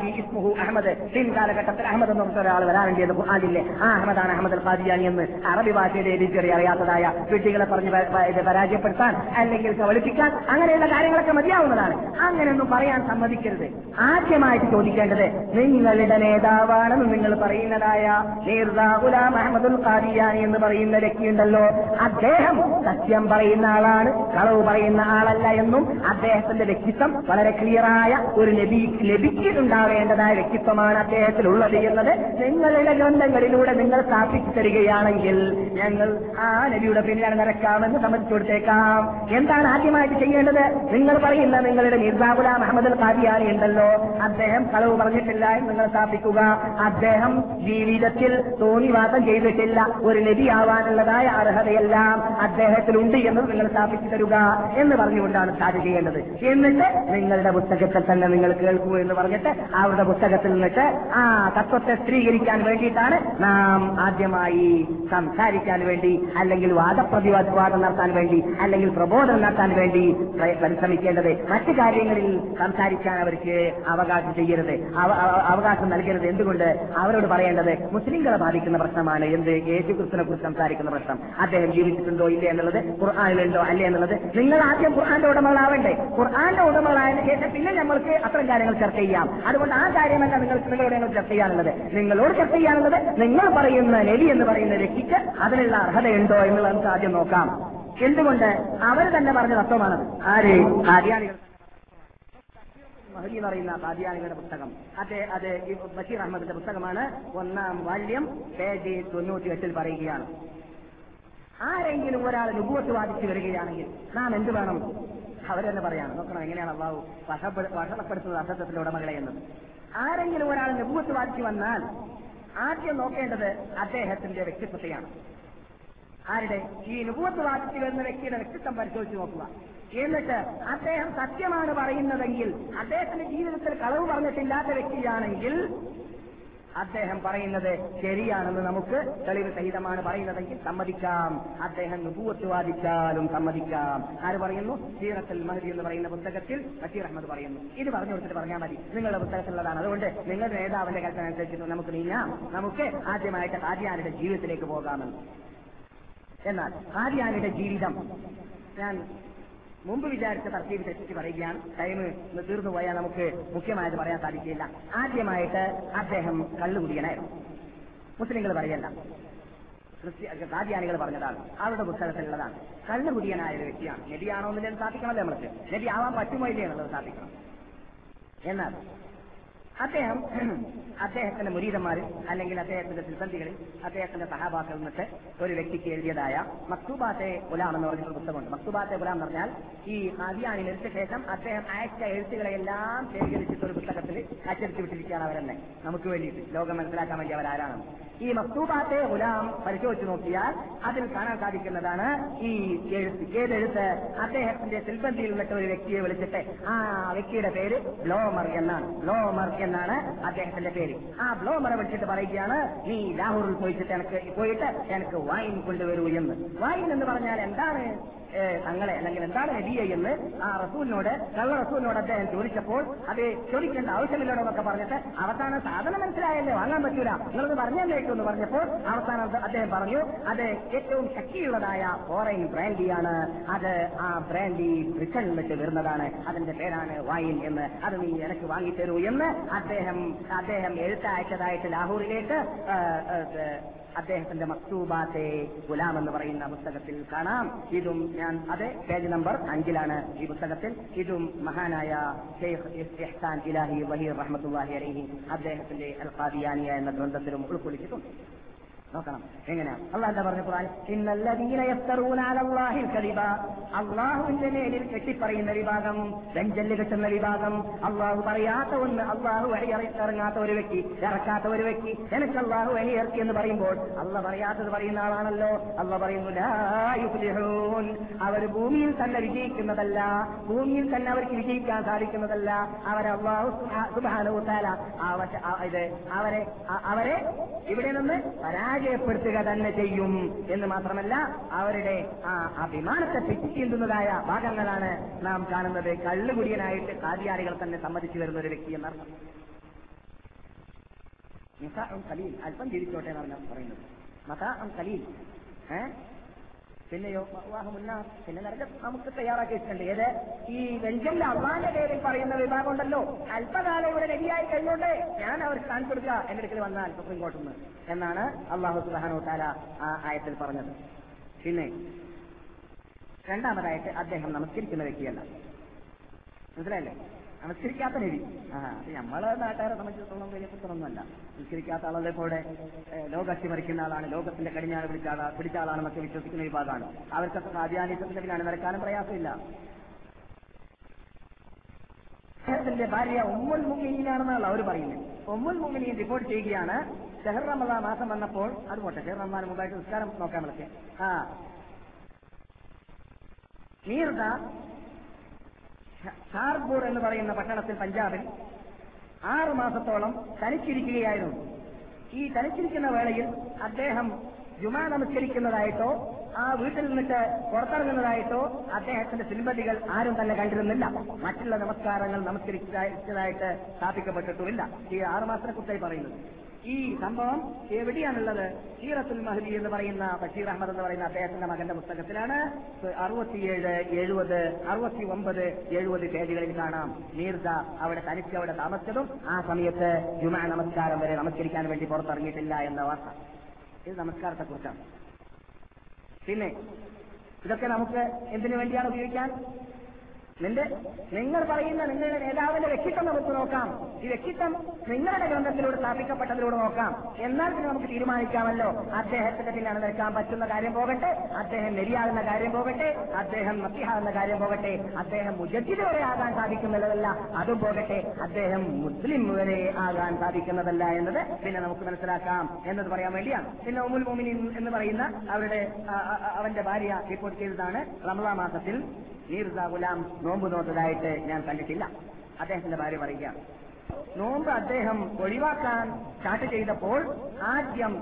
ഇസ്മുഹു അഹമ്മദ്. പിൻ കാലഘട്ടത്തിൽ അഹമ്മദ് എന്ന് പറഞ്ഞ ഒരാൾ വരാനുണ്ട് എന്ന് ഖുർആാനില്ലേ ആ അഹമ്മദാണ് അഹമ്മദ് അൽ ഖാദിയാനി എന്ന്. അറബി ഭാഷയുടെ എഡിറ്ററി അറിയാത്തതായ കുട്ടികളെ പറഞ്ഞ് പരാജയപ്പെടുത്താൻ അല്ലെങ്കിൽ കവലിപ്പിക്കാൻ അങ്ങനെയുള്ള കാര്യങ്ങളൊക്കെ മതിയാവുന്നതാണ്. അങ്ങനെയൊന്നും പറയാൻ സമ്മതിക്കരുത് ആദ്യമായിട്ട് ചോദിക്കേണ്ടത് നിങ്ങളുടെ നേതാവാണെന്ന് നിങ്ങൾ പറയുന്നതായ ഗുലാം അഹമ്മദുൽ ഖാദിയാനി എന്ന് പറയുന്ന വ്യക്തിയുണ്ടല്ലോ. അദ്ദേഹം സത്യം പറയുന്ന ആളാണ് കളവ് പറയുന്ന ആളല്ല എന്നും അദ്ദേഹത്തിന്റെ വ്യക്തിത്വം വളരെ ക്ലിയറായ ഒരു ലഭി ലഭിക്കുന്നുണ്ടാവേണ്ടതായ വ്യക്തിത്വമാണ് അദ്ദേഹത്തിലുള്ളത് എന്നത് നിങ്ങളുടെ ഗ്രന്ഥങ്ങളിലൂടെ നിങ്ങൾ സ്ഥാപിച്ചു തരികയാണെങ്കിൽ ഞങ്ങൾ ആ നബിയുടെ പിന്നിലാണ് നടക്കാമെന്ന് സമ്മതിച്ചു കൊടുത്തേക്കാം. എന്താണ് ആദ്യമായിട്ട് ചെയ്യേണ്ടത്? നിങ്ങൾ പറയുന്ന നിങ്ങളുടെ മിർസാബുല അഹമ്മദ് അൽ ഉണ്ടല്ലോ അദ്ദേഹം കളവ് പറഞ്ഞിട്ടില്ല എന്ന് നിങ്ങൾ സ്ഥാപിക്കുക. അദ്ദേഹം ജീവിതത്തിൽ തോന്നിവാസം ചെയ്തിട്ടില്ല. ഒരു നബിയാവാനുള്ളതായ അർഹതയെല്ലാം അദ്ദേഹത്തിലുണ്ട് എന്ന് നിങ്ങൾ സ്ഥാപിച്ചു തരുക എന്ന് പറഞ്ഞുകൊണ്ടാണ് സ്റ്റാർട്ട് ചെയ്യേണ്ടത്. എന്നിട്ട് നിങ്ങളുടെ പുസ്തകത്തിൽ തന്നെ നിങ്ങൾ കേൾക്കൂ എന്ന് പറഞ്ഞിട്ട് അവരുടെ പുസ്തകത്തിൽ നിന്നിട്ട് ആ തത്വത്തെ സ്ത്രീകരിക്കാൻ വേണ്ടിയിട്ടാണ് നാം ആദ്യമായി സംസാരിക്കാൻ വേണ്ടി അല്ലെങ്കിൽ വാദപ്രതിവാദം നടത്താൻ വേണ്ടി അല്ലെങ്കിൽ പ്രബോധനം നടത്താൻ വേണ്ടി പരിശ്രമിക്കേണ്ടത്. മറ്റു കാര്യങ്ങളിൽ സംസാരിക്കാൻ അവർക്ക് അവകാശം ചെയ്യരുത്. അവകാശം നൽകരുത്. എന്തുകൊണ്ട്? അവരോട് പറയേണ്ടത് മുസ്ലിങ്ങളെ ബാധിക്കുന്ന പ്രശ്നമാണ്. എന്ത്? യേശു ക്രിസ്തുനെ കുറിച്ച് സംസാരിക്കുന്ന പ്രശ്നം. അദ്ദേഹം ജീവിച്ചിട്ടുണ്ടോ ഇല്ലേ എന്നുള്ളത് ഖുർആാനിലുണ്ടോ അല്ലേ എന്നുള്ളത് നിങ്ങൾ ആദ്യം ഖുർആാന്റെ ഉടമകളാവണ്ടേ. ഖുർആാന്റെ ഉടമകളായതിനു ശേഷം പിന്നെ നമ്മൾക്ക് അത്തരം കാര്യങ്ങൾ ചർച്ച ചെയ്യാം. അതുകൊണ്ട് ആ കാര്യമല്ല നിങ്ങൾ നിങ്ങളോട് ഞങ്ങൾ ചർച്ച ചെയ്യാനുള്ളത്. നിങ്ങളോട് ചർച്ച ചെയ്യാനുള്ളത് നിങ്ങൾ പറയുന്ന നബി എന്ന് പറയുന്ന വ്യക്തിക്ക് അതിനുള്ള അർഹതയുണ്ടോ എന്നുള്ളത് നമുക്ക് ആദ്യം നോക്കാം. എന്തുകൊണ്ട്? അവർ തന്നെ പറഞ്ഞ തത്വമാണ് ആര്? ആര്യാണികൾ മഹദി എന്ന് പറയുന്ന കാദിയാനികളുടെ പുസ്തകം. അതെ അത് ബഷീർ അഹമ്മദിന്റെ പുസ്തകമാണ് ഒന്നാം വാല്യം പേജ് തൊണ്ണൂറ്റി എട്ടിൽ പറയുകയാണ്. ആരെങ്കിലും ഒരാൾ നുപൂത്ത് വാദിച്ചു വരികയാണെങ്കിൽ നാം എന്ത് വേണം? അവരെന്നെ പറയാണ് നോക്കണം എങ്ങനെയാണ് അള്ളാഹു വഷപ്പെടുത്തുന്നത് അർത്ഥത്തിന്റെ ഉടമകളെ എന്നത് ആരെങ്കിലും ഒരാൾ നുപൂത്ത് വാദിച്ചു വന്നാൽ ആദ്യം നോക്കേണ്ടത് അദ്ദേഹത്തിന്റെ വ്യക്തിത്വത്തെയാണ്. ആരുടെ? ഈ നുപൂത്ത് വാദിച്ചു വരുന്ന വ്യക്തിയുടെ വ്യക്തിത്വം പരിശോധിച്ച് നോക്കുക. എന്നിട്ട് അദ്ദേഹം സത്യമാണ് പറയുന്നതെങ്കിൽ അദ്ദേഹത്തിന്റെ ജീവിതത്തിൽ കളവ് പറഞ്ഞിട്ടില്ലാത്ത വ്യക്തിയാണെങ്കിൽ അദ്ദേഹം പറയുന്നത് ശരിയാണെന്ന് നമുക്ക് തെളിവ് സഹിതമാണ് പറയുന്നതെങ്കിൽ സമ്മതിക്കാം. അദ്ദേഹം നുപൂവത്ത് വാദിച്ചാലും സമ്മതിക്കാം. ആര് പറയുന്നു? സീറത്തുൽ മഹദി എന്ന് പറയുന്ന പുസ്തകത്തിൽ ബഷീർ അഹമ്മദ് പറയുന്നു. ഇത് പറഞ്ഞു കൊടുത്തിട്ട് പറഞ്ഞാൽ മതി. നിങ്ങളുടെ പുസ്തകത്തിലുള്ളതാണ്. അതുകൊണ്ട് നിങ്ങളുടെ നേതാവിന്റെ കൽപ്പന അനുസരിച്ചിട്ട് നമുക്ക് നീങ്ങാം. നമുക്ക് ആദ്യമായിട്ട് ആദ്യാനുടെ ജീവിതത്തിലേക്ക് പോകാമെന്ന്. എന്നാൽ ആദ്യാനുടെ ജീവിതം ഞാൻ മുമ്പ് വിചാരിച്ച തർക്കീവ് തെറ്റിച്ച് പറയുകയാണ്. ടൈം തീർന്നു പോയാൽ നമുക്ക് മുഖ്യമായത് പറയാൻ സാധിക്കില്ല ആദ്യമായിട്ട് അദ്ദേഹം കള്ളുകുടിയനായിരുന്നു മുസ്ലിങ്ങൾ പറയല്ല. കാദ്യാനികൾ പറഞ്ഞതാണ്. അവരുടെ പുസ്തകത്തിലുള്ളതാണ്. കള്ളുകുടിയനായ ഒരു വ്യക്തിയാണ്. നബിയാണോ എന്നുള്ളത് സ്ഥാപിക്കണമല്ലോ നമ്മൾക്ക്. നബി ആവാൻ പറ്റുമോ ഇല്ലേ എന്നുള്ളത് സ്ഥാപിക്കണം എന്നാൽ അദ്ദേഹം അദ്ദേഹത്തിന്റെ മുരീതന്മാർ അല്ലെങ്കിൽ അദ്ദേഹത്തിന്റെ സിബന്ധികളിൽ അദ്ദേഹത്തിന്റെ സഹാബാക്കൾ നിന്നിട്ട് ഒരു വ്യക്തിക്ക് എഴുതിയതായ മക്തൂബാത്തെ ഗുലാം എന്ന് പറഞ്ഞൊരു പുസ്തകമുണ്ട്. മക്തൂബാത്തെ ഗുലാം എന്ന് പറഞ്ഞാൽ ഈ ആദ്യാനി മരിച്ച ശേഷം അദ്ദേഹം അയച്ച എഴുത്തുകളെല്ലാം ശേഖരിച്ചിട്ട് ഒരു പുസ്തകത്തിൽ അച്ചടിച്ചു വിട്ടിരിക്കുകയാണ് അവരെന്നെ. നമുക്ക് വേണ്ടിയിട്ട് ലോകം മനസ്സിലാക്കാൻ വേണ്ടി അവരാരാണെന്ന് ഈ മസ്തൂബാത്തെ ഗുലാം പരിശോധിച്ചു നോക്കിയാൽ അതിൽ കാണാൻ സാധിക്കുന്നതാണ് ഈ എഴുത്ത്. ഏതെഴുത്ത് അദ്ദേഹത്തിന്റെ സിൽബന്ധിയിൽ നിന്നിട്ട് ഒരു വ്യക്തിയെ വിളിച്ചിട്ട് ആ വ്യക്തിയുടെ പേര് ബ്ലോമർ എന്നാണ്. ബ്ലോമർ എന്നാണ് അദ്ദേഹത്തിന്റെ പേര്. ആ ബ്ലോമറെ വിളിച്ചിട്ട് പറയുകയാണ് നീ ലാഹോറിൽ പോയിട്ട് എനിക്ക് പോയിട്ട് എനിക്ക് വൈൻ കൊണ്ടുവരൂ എന്ന്. വൈൻ എന്ന് പറഞ്ഞാൽ എന്താണ്? തങ്ങളെ അല്ലെങ്കിൽ എന്താണ് നബിയെ എന്ന് ആ റസൂലിനോട് കള്ള റസൂലിനോട് അദ്ദേഹം ചോദിച്ചപ്പോൾ അത് ചോദിക്കേണ്ട ആവശ്യമില്ലടോ എന്നൊക്കെ പറഞ്ഞിട്ട് അവസാനം സാധനം മനസ്സിലായല്ലേ വാങ്ങാൻ പറ്റൂല. നിങ്ങളത് കേട്ടു എന്ന് പറഞ്ഞപ്പോൾ അവസാനം അദ്ദേഹം പറഞ്ഞു അത് ഏറ്റവും ശക്തിയുള്ളതായ ഫോറൈൻ ബ്രാൻഡിയാണ് അത് ആ ബ്രാൻഡി ബ്രിട്ടനിൽ വെച്ച് വരുന്നതാണ്. അതിന്റെ പേരാണ് വൈൻ എന്ന്. അത് നീ എനിക്ക് വാങ്ങിത്തരൂ എന്ന് അദ്ദേഹം അദ്ദേഹം എഴുത്തയച്ചതായിട്ട് ലാഹോറിലേക്ക് അദ്ദേഹത്തിന്റെ മക്തൂബാത്തെ ഗുലാം എന്ന് പറയുന്ന പുസ്തകത്തിൽ കാണാം. ഇതും ഞാൻ അത് പേജ് നമ്പർ അഞ്ചിലാണ് ഈ പുസ്തകത്തിൽ. ഇതും മഹാനായ ഷെയ്ഖ് ഇഹ്സാൻ ഇലാഹി വഹീർ റഹ്മത്തുല്ലാഹി അലൈഹി അദ്ദേഹത്തിന്റെ അൽ ഖാദിയാനിയ എന്ന ഗ്രന്ഥത്തിലും ഉൾക്കൊള്ളിച്ചിട്ടുണ്ട്. നോക്കണം. എങ്ങനെയാ? അള്ളാഹ് എന്താ പറഞ്ഞ ഖുർആൻ? ഇന്നല്ലദീന യഫ്തറൂന അലല്ലാഹിൽ കദിബ. അള്ളാഹുവിന്റെ മേലിൽ കെട്ടിപ്പറയുന്ന വിഭാഗം വെഞ്ചൽ കെട്ടുന്ന വിഭാഗം അള്ളാഹു പറയാത്ത ഒന്ന് അള്ളാഹു ഇറങ്ങാത്ത ഒരു വ്യക്തി ഇറക്കാത്ത ഒരു വ്യക്തി എനിക്ക് അള്ളാഹു ഇറക്കി എന്ന് പറയുമ്പോൾ അള്ള പറയാത്തത് പറയുന്ന ആളാണല്ലോ. അള്ള പറയുന്നു അവർ ഭൂമിയിൽ തന്നെ വിജയിക്കുന്നതല്ല. ഭൂമിയിൽ തന്നെ അവർക്ക് വിജയിക്കാൻ സാധിക്കുന്നതല്ല. അവരെ അള്ളാഹു സുബാനുത്താല അവരെ അവരെ ഇവിടെ നിന്ന് പരാജയപ്പെടുത്തുക തന്നെ ചെയ്യും എന്ന് മാത്രമല്ല അവരുടെ ആ അഭിമാനത്തെ പിച്ചിന്തുന്നതായ ഭാഗങ്ങളാണ് നാം കാണുന്നത്. കള്ളുകുടിയനായിട്ട് കാതിയാരികൾ തന്നെ സമ്മതിച്ചു വരുന്ന ഒരു വ്യക്തി എന്നർത്ഥം. അല്പം ജീവിച്ചോട്ടെ എന്നാണ് പറയുന്നത്. മസാ കലീൽ പിന്നെയോ വിവാഹമുന്ന പിന്നെ നരകം നമുക്ക് തയ്യാറാക്കി വെച്ചിട്ടുണ്ട് ഏത്? ഈ വെഞ്ചല്ല അള്ളാന്റെ പേരിൽ പറയുന്ന വിഭാഗം ഉണ്ടല്ലോ. അല്പകാലം ഇവിടെ രവിയായി കഴിഞ്ഞോട്ടെ ഞാൻ അവർ സ്ഥാനം കൊടുക്കുക എന്റെ അടുക്കൽ വന്നാൽ സുപ്രീം കോർട്ടിൽ നിന്ന് എന്നാണ് അള്ളാഹു സുബാനോ താല ആ ആയത്തിൽ പറഞ്ഞത്. പിന്നെ രണ്ടാമതായിട്ട് അദ്ദേഹം നമസ്കരിക്കുന്ന വ്യക്തിയല്ല. മനസ്സിലായില്ലേ? നമസ്കരിക്കാത്ത രീതി. ആ അത് നമ്മളെ നാട്ടുകാരെ സംബന്ധിച്ചിടത്തോളം വലിയ പുത്രമൊന്നുമല്ല നമസ്കരിക്കാത്ത ആളുകളെ പോലെ ലോകത്തി മരിക്കുന്ന ആളാണ് ലോകത്തിന്റെ കടിഞ്ഞാണ് പിടിച്ച ആളാ പിടിച്ച ആളാണെന്നൊക്കെ വിശ്വസിക്കുന്ന വിഭാഗമാണ്. അവർക്കൊക്കെ ആദ്യാനിസത്തിന്റെ പിന്നാണ് നിരക്കാനും പ്രയാസമില്ല. അദ്ദേഹത്തിന്റെ ഭാര്യ ഉമ്മുൽ മുമിനീനാണെന്നാണ് അവർ പറയുന്നത്. ഉമ്മുൽ മുമിനീൻ റിപ്പോർട്ട് ചെയ്യുകയാണ്. ഷെഹർ മാസം വന്നപ്പോൾ അത് പോട്ടെ ഷെഹർ റമദാൻ മുമ്പായിട്ട് നിസ്കാരം നോക്കാൻ വിളിക്കെ ആ. നീർദ ഷാർപൂർ എന്ന് പറയുന്ന പട്ടണത്തിൽ പഞ്ചാബിൽ ആറു മാസത്തോളം തനിച്ചിരിക്കുകയായിരുന്നു. ഈ തനിച്ചിരിക്കുന്ന വേളയിൽ അദ്ദേഹം ജുമാ നമസ്കരിക്കുന്നതായിട്ടോ ആ വീട്ടിൽ നിന്നിട്ട് പുറത്തിറങ്ങുന്നതായിട്ടോ അദ്ദേഹത്തിന്റെ സിൽബതികൾ ആരും തന്നെ കണ്ടിരുന്നില്ല. മറ്റുള്ള നമസ്കാരങ്ങൾ നമസ്കരിച്ചതായിട്ട് സ്ഥാപിക്കപ്പെട്ടിട്ടുമില്ല. ഈ ആറുമാസത്തെ കുറിച്ചായി പറയുന്നത്. ഈ സംഭവം എവിടെയാണുള്ളത്? ഷീറത്തുൽ മഹദി എന്ന് പറയുന്ന ബഷീർ അഹമ്മദ് എന്ന് പറയുന്ന അദ്ദേഹത്തിന്റെ മകന്റെ പുസ്തകത്തിലാണ്. അറുപത്തിയേഴ് എഴുപത് അറുപത്തി ഒമ്പത് എഴുപത് പേജുകളിൽ കാണാം. മീർദ അവിടെ തനിച്ച് അവിടെ താമസിച്ചതും ആ സമയത്ത് ജുമാ നമസ്കാരം വരെ നമസ്കരിക്കാൻ വേണ്ടി പുറത്തിറങ്ങിയിട്ടില്ല എന്ന വാർത്ത. ഇത് നമസ്കാരത്തെ കുറിച്ചാണ്. പിന്നെ ഇതൊക്കെ നമുക്ക് എന്തിനു വേണ്ടിയാണ് ഉപയോഗിക്കാൻ? നിന്റെ നിങ്ങൾ പറയുന്ന നിങ്ങളുടെ നേതാവിന്റെ വ്യക്തിത്വം നമുക്ക് നോക്കാം. ഈ വ്യക്തിത്വം നിങ്ങളുടെ ഗ്രന്ഥത്തിലൂടെ സ്ഥാപിക്കപ്പെട്ടതിലൂടെ നോക്കാം. എന്നാൽ പിന്നെ നമുക്ക് തീരുമാനിക്കാമല്ലോ. അദ്ദേഹത്തിന്റെ പിന്നാണ് നിൽക്കാൻ പറ്റുന്ന കാര്യം പോകട്ടെ അദ്ദേഹം നെരിയാകുന്ന കാര്യം പോകട്ടെ അദ്ദേഹം മത്തിയാകുന്ന കാര്യം പോകട്ടെ അദ്ദേഹം മുജദ്ദിദ് വരെ ആകാൻ സാധിക്കുന്നതല്ല അതും പോകട്ടെ അദ്ദേഹം മുസ്ലിം വരെ ആകാൻ സാധിക്കുന്നതല്ല എന്നത് പിന്നെ നമുക്ക് മനസ്സിലാക്കാം എന്നത് പറയാൻ വേണ്ടിയാണ്. പിന്നെ ഉമുൽ മോമിനി എന്ന് പറയുന്ന അവരുടെ അവന്റെ ഭാര്യ റിപ്പോർട്ട് ചെയ്തതാണ് റമദാ മാസത്തിൽ. മീർസ ഗുലാം നോമ്പ് നോത്തതായിട്ട് ഞാൻ കണ്ടിട്ടില്ല. അദ്ദേഹത്തിന്റെ ഭാര്യ പറയുക നോമ്പ് അദ്ദേഹം ഒഴിവാക്കാൻ സ്റ്റാർട്ട് ചെയ്തപ്പോൾ ആദ്യം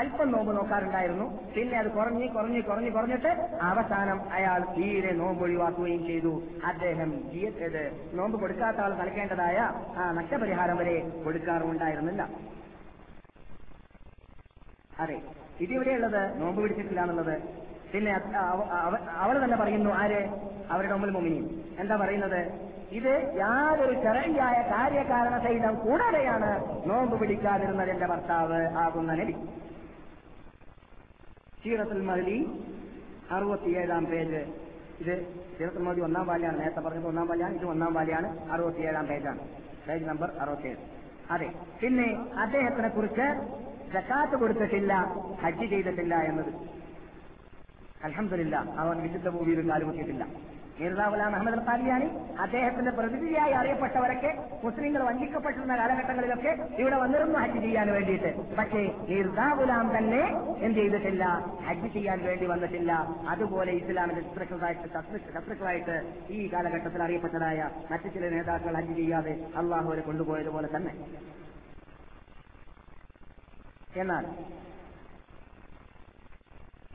അല്പം നോമ്പ് നോക്കാറുണ്ടായിരുന്നു. പിന്നെ അത് കുറഞ്ഞ് കുറഞ്ഞ് കുറഞ്ഞ് കുറഞ്ഞിട്ട് അവസാനം അയാൾ തീരെ നോമ്പ് ഒഴിവാക്കുകയും ചെയ്തു. അദ്ദേഹം ഇത് നോമ്പ് കൊടുക്കാത്ത ആൾ നൽകേണ്ടതായ ആ നഷ്ടപരിഹാരം വരെ കൊടുക്കാറുണ്ടായിരുന്നില്ല അതെ ഇതിവിടെയുള്ളത് നോമ്പ് പിടിച്ചിട്ടില്ല എന്നുള്ളത് പിന്നെ അത് അവ- അവ- അവർ തന്നെ പറയുന്നു ആര്? അവരുടെ മുമ്പിൽ മുമിനി എന്താ പറയുന്നത്? ഇത് യാതൊരു ചെറിയായ കാര്യകാരണ സഹിതം കൂടാതെയാണ് നോമ്പ് പിടിക്കാതിരുന്നത് എന്റെ ഭർത്താവ് ആകുന്ന നബി. സീറത്തുൽ മഹലി അറുപത്തിയേഴാം പേജ്. ഇത് സീറത്തുൽ മഹലി ഒന്നാം പാലിയാണ് നേരത്തെ പറഞ്ഞത് ഒന്നാം പാലിയാണ് ഇത് ഒന്നാം പാലിയാണ് അറുപത്തിയേഴാം പേജാണ്. പേജ് നമ്പർ അറുപത്തിയേഴ്. അതെ. പിന്നെ അദ്ദേഹത്തിനെ കുറിച്ച് ജക്കാത്ത് കൊടുത്തിട്ടില്ല ഹജ്ജ് ചെയ്തിട്ടില്ല എന്നത്. അലഹമില്ല അവൻ വിശുദ്ധ ഭൂമിയിൽ കാലുകുത്തിയിട്ടില്ല. മീർദാവുലാം അഹമ്മദ് അൽ ഖാദിയാനി അദ്ദേഹത്തിന്റെ പ്രതിനിധിയായി അറിയപ്പെട്ടവരൊക്കെ മുസ്ലിങ്ങൾ വഞ്ചിക്കപ്പെട്ടിരുന്ന കാലഘട്ടങ്ങളിലൊക്കെ ഇവിടെ വന്നിരുന്നു ഹജ്ജ് ചെയ്യാൻ വേണ്ടിയിട്ട്. പക്ഷേ മീർദാവുലാം തന്നെ എന്ത് ചെയ്തിട്ടില്ല? ഹജ്ജ് ചെയ്യാൻ വേണ്ടി വന്നിട്ടില്ല. അതുപോലെ ഇസ്ലാമിന്റെ ശത്രുക്കളായിട്ട് ശത്രു- ശത്രുക്കളായിട്ട് ഈ കാലഘട്ടത്തിൽ അറിയപ്പെട്ടതായ മറ്റു ചില നേതാക്കൾ ഹജ്ജ് ചെയ്യാതെ അള്ളാഹുവിനെ കൊണ്ടുപോയതുപോലെ തന്നെ. എന്നാൽ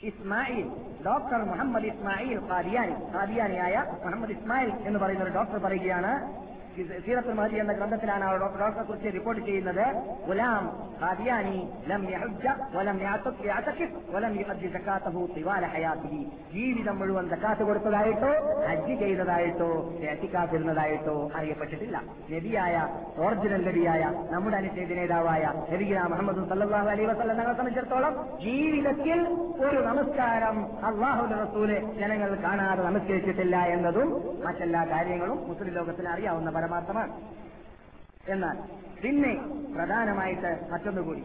ഇസ്മായിൽ ഡോക്ടർ മുഹമ്മദ് ഇസ്മായിൽ ഖാദിയാനി ഖാദിയാനിയായ മുഹമ്മദ് ഇസ്മായിൽ എന്ന് പറയുന്ന ഒരു ഡോക്ടർ പറയുകയാണ് സീറത്തുൽ മഹദി എന്ന ഗ്രന്ഥത്തിലാണ് അവർ ഡോക്ടറെ കുറിച്ച് റിപ്പോർട്ട് ചെയ്യുന്നത്. ഗുലാം ഖാദിയാനി ലം യഹജ്ജ വലം യഅതഖ് വലം യുഅദ്ദി സകാതഹു തിവാല ഹയാതിഹി. ജീവിതം മുഴുവൻ സകാത്ത് കൊടുത്തതായിട്ടോ ഹജ്ജ് ചെയ്തതായിട്ടോ എത്തിക്കാത്തിരുന്നതായിട്ടോ അറിയപ്പെട്ടിട്ടില്ല. നബിയായ ഓറിജിനൽ നബിയായ നമ്മുടെ അനുച്ഛേദ നേതാവായ നബിഗിന മുഹമ്മദ് സല്ലല്ലാഹു അലൈഹി വസല്ലം ഞങ്ങളെ സംബന്ധിച്ചിടത്തോളം ജീവിതത്തിൽ ഒരു നമസ്കാരം അള്ളാഹുന്റെ റസൂൽ ജനങ്ങൾ കാണാതെ നമസ്കരിച്ചിട്ടില്ല എന്നതും മറ്റെല്ലാ കാര്യങ്ങളും മുസ്ലിം ലോകത്തിന് അറിയാവുന്ന പരമാർത്ഥമാണ് എന്നാൽ പിന്നെ പ്രധാനമായിട്ട് മറ്റൊന്നുകൂടി.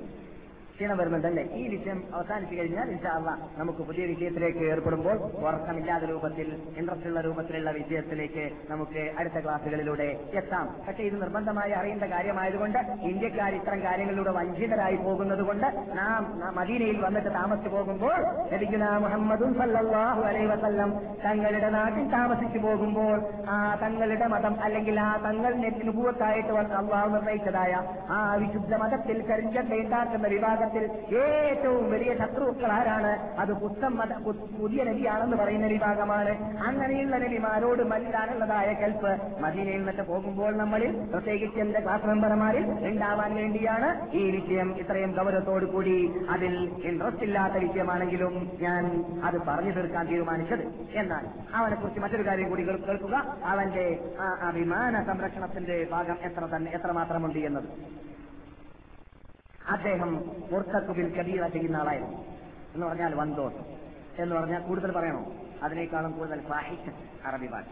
ക്ഷീണം വരുന്നുണ്ടല്ലേ? ഈ വിഷയം അവസാനിച്ചു കഴിഞ്ഞാൽ ഇൻഷാല്ല നമുക്ക് പുതിയ വിഷയത്തിലേക്ക് ഏർപ്പെടുമ്പോൾ ഉറക്കമില്ലാത്ത രൂപത്തിൽ ഇൻട്രസ്റ്റ് ഉള്ള രൂപത്തിലുള്ള വിഷയത്തിലേക്ക് നമുക്ക് അടുത്ത ക്ലാസ്സുകളിലൂടെ എത്താം. പക്ഷേ ഇത് നിർബന്ധമായി അറിയേണ്ട കാര്യമായതുകൊണ്ട് ഇന്ത്യക്കാർ ഇത്തരം കാര്യങ്ങളിലൂടെ വഞ്ചിതരായി പോകുന്നത് കൊണ്ട് നാം മദീനയിൽ വന്നിട്ട് താമസിച്ചു പോകുമ്പോൾ മുഹമ്മദും സല്ലല്ലാഹു അലൈഹി വസല്ലം തങ്ങളുടെ നാട്ടിൽ താമസിച്ചു പോകുമ്പോൾ ആ തങ്ങളുടെ മതം അല്ലെങ്കിൽ ആ തങ്ങൾ നുപൂവത്തായിട്ട് അള്ളാഹു നിർണയിച്ചതായ ആ വിശുദ്ധ മതത്തിൽ കരിഞ്ചട്ട ഉണ്ടാക്കുന്ന വിഭാഗത്തിൽ ഏറ്റവും വലിയ ശത്രുക്കൾ ആരാണ്? അത് പുത്തം മത പുതിയ നബിയാണെന്ന് പറയുന്ന വിഭാഗമാണ്. അങ്ങനെയുള്ള നബിമാരോട് മല്ലാനുള്ളതായ കൽപ്പ് മദീനയിൽ നിന്നിട്ട് പോകുമ്പോൾ നമ്മളിൽ പ്രത്യേകിച്ച് എന്റെ ക്ലാസ് മെമ്പർമാരിൽ ഉണ്ടാവാൻ വേണ്ടിയാണ് ഈ വിഷയം ഇത്രയും ഗൗരവത്തോടു കൂടി അതിൽ ഇൻട്രസ്റ്റ് ഇല്ലാത്ത വിഷയമാണെങ്കിലും ഞാൻ അത് പറഞ്ഞു തീർക്കാൻ തീരുമാനിച്ചത്. എന്നാൽ അവനെ കുറിച്ച് മറ്റൊരു കാര്യം കൂടി കേൾക്കുക. അവന്റെ അഭിമാന സംരക്ഷണത്തിന്റെ ഭാഗം എത്ര തന്നെ എത്രമാത്രമുണ്ട് എന്നത്. അദ്ദേഹം മുർത്തക്കുബിൽ കബീറ ചെയ്യുന്ന ആളായിരുന്നു. എന്ന് പറഞ്ഞാൽ വൻദോഷം എന്ന് പറഞ്ഞാൽ കൂടുതൽ പറയണോ? അതിനേക്കാളും കൂടുതൽ സാഹിത്യ അറബി ഭാഷ